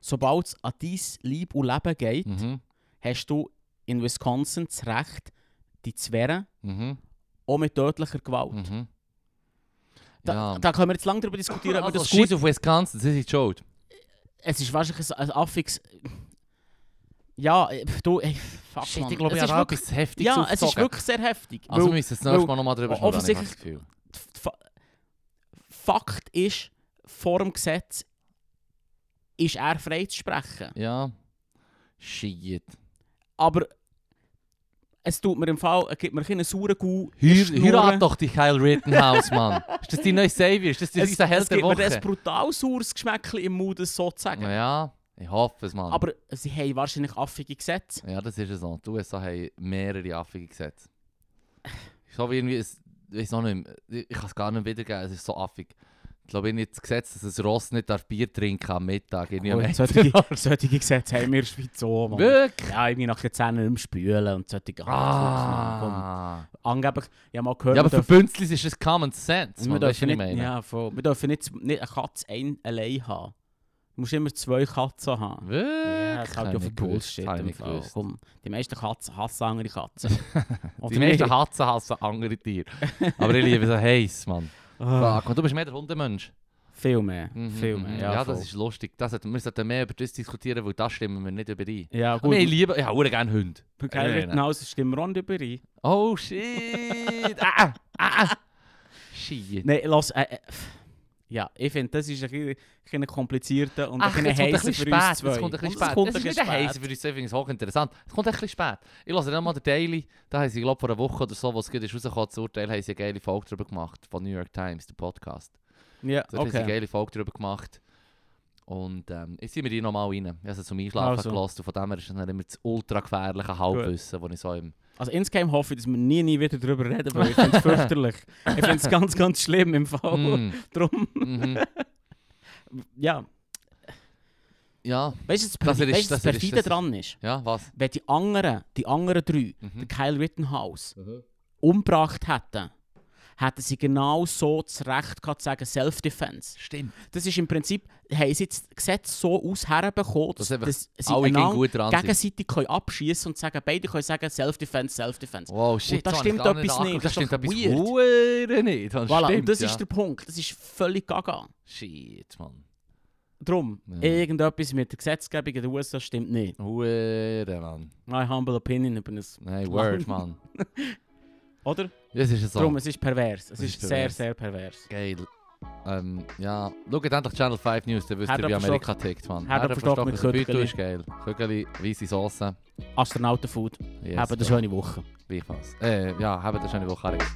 S1: Sobald es an dein Leib und Leben geht,
S2: Mhm.
S1: hast du in Wisconsin das Recht, die zu wehren,
S2: Mhm.
S1: auch mit tödlicher Gewalt.
S2: Mhm.
S1: Da,
S2: Ja.
S1: da können wir jetzt lange darüber diskutieren, ob
S2: Also,
S1: das gut
S2: auf Wisconsin, das ist die Schuld.
S1: Es ist wahrscheinlich ein, ein affiges... Ja, du... Ey, fuck,
S2: Shit,
S1: Mann.
S2: ich glaube,
S1: es ist wirklich,
S2: Heftiges
S1: Ja, es ist wirklich sehr heftig.
S2: Also wir
S1: weil
S2: müssen das nächste Mal nochmal Gefühl.
S1: Fa- Fakt ist, vor dem Gesetz ist er frei zu sprechen.
S2: Ja. Shit.
S1: Aber es tut mir im Fall, es gibt mir einen sauren Gau.
S2: heirat doch die Kyle Rittenhouse, Mann. ist das dein neues Savior? Ist das
S1: Es,
S2: unser Held
S1: es
S2: der
S1: gibt mir ein
S2: Woche?
S1: brutal saures Geschmäckchen im Mund, das so zu sagen.
S2: Ja, ich hoffe es, Mann.
S1: Aber sie haben wahrscheinlich affige Gesetze.
S2: Ja, das ist es so. Die USA haben mehrere affige Gesetze. So wie irgendwie, es, ich weiß noch nicht, ich kann es gar nicht wiedergeben, es ist so affig. Ich glaube, nicht das Gesetz, dass ein Ross nicht darf Bier trinken am Mittag. Irgendwie am
S1: Gut, solche, solche Gesetze haben wir in der Schweiz auch. Mann.
S2: Wirklich?
S1: Ja, irgendwie nach den Zähnen im Spülen und solche
S2: Ah.
S1: Angeblich, ich habe mal gehört,
S2: Ja, aber
S1: wir
S2: für Bünzlis ist es Common Sense.
S1: wir
S2: Man, du,
S1: dürfen
S2: ich
S1: nicht,
S2: meine?
S1: ja, voll, wir dürfen nicht, nicht eine Katze ein, allein haben. Du musst immer zwei Katzen haben.
S2: Wirklich?
S1: Ja, das halte ich
S2: ich
S1: für Bullshit.
S2: ich.
S1: Komm, die meisten Katzen hassen andere Katzen.
S2: Die meisten Hatzen hassen andere Tiere. Aber ich liebe so heiß, Mann.
S1: Ah,
S2: Fuck, und du bist mehr der Hundemensch.
S1: viel mehr,
S2: Mhm,
S1: viel
S2: mhm.
S1: mehr.
S2: Ja,
S1: Ja,
S2: das ist lustig. Das hat, wir sollten mehr über das diskutieren, weil das stimmen wir nicht überein.
S1: Ja,
S2: Aber
S1: gut.
S2: ich liebe, ich habe gerne Hunde.
S1: Bei Geil
S2: Nein, nein.
S1: Rittenhaus stimmen wir auch nicht überein.
S2: Oh shit! ah, ah, ah. Shit.
S1: Nein, lass. Äh, äh, ja, ich finde, das ist ein bisschen, komplizierter und
S2: Ach,
S1: ein bisschen heißer für uns zwei.
S2: Kommt ein bisschen spät.
S1: kommt
S2: Es ist nicht heißer für uns, ich finde es hochinteressant. Es kommt ein bisschen spät. Ich lasse dann mal den Daily, da haben sie, glaube vor einer Woche oder so, wo es gerade ist rausgekommen, das Urteil, haben sie eine geile Folge darüber gemacht, von New York Times, der Podcast.
S1: Ja,
S2: Da haben sie eine
S1: okay.
S2: geile Folge darüber gemacht. Und ähm, jetzt ziehen wir die nochmal rein. Ich habe zum Einschlafen
S1: Also.
S2: gelassen und von dem her ist es dann immer das ultra gefährliche Halbwissen, das ich so im...
S1: Also insgeheim hoffe ich, dass wir nie, nie wieder darüber reden, weil ich finde es fürchterlich. Ich finde es ganz, ganz schlimm im Fall.
S2: Mm,
S1: Drum,
S2: mhm.
S1: ja.
S2: Ja,
S1: Weißt du, das,
S2: Das
S1: Perfi-
S2: ist-
S1: weißt, du, das
S2: das
S1: Perfide dran ist?
S2: ja, was?
S1: Wenn die anderen, die anderen drei,
S2: Mhm.
S1: den Kyle Rittenhouse, umgebracht hätten, hätten sie genau so das Recht gehabt zu sagen Self-Defense.
S2: Stimmt.
S1: Das ist im Prinzip, haben sie jetzt das Gesetz so ausherbekommen, dass,
S2: Dass
S1: sie
S2: Alle
S1: einander
S2: gut dran
S1: gegenseitig können abschießen und sagen, beide können sagen Self-Defense, Self-Defense.
S2: Wow, shit,
S1: da
S2: so habe ich
S1: stimmt etwas nicht,
S2: Da
S1: das ist
S2: stimmt
S1: doch
S2: etwas
S1: weird.
S2: Nicht. Das
S1: Voilà,
S2: stimmt,
S1: und das
S2: ja.
S1: ist der Punkt. Das ist völlig gaga.
S2: Shit, Mann.
S1: Drum,
S2: Ja.
S1: irgendetwas mit der Gesetzgebung in den USA stimmt nicht.
S2: Huere, Mann.
S1: My humble opinion über ein...
S2: Nein, Word, Mann.
S1: Oder?
S2: Das ist so.
S1: Drum, es ist pervers. Es ist,
S2: ist
S1: sehr,
S2: pervers.
S1: sehr pervers.
S2: Geil. Ähm, ja, schaut endlich Channel 5 News, dann wisst ihr, wie Amerika tickt, Mann.
S1: Herdöpfelstock mit Köttgeli.
S2: ist geil. Köttgeli, weisse Sauce.
S1: Astronautenfood.
S2: Yes,
S1: Haben eine schöne Woche.
S2: Gleichfalls. Äh, ja, habt eine schöne Woche, Alex.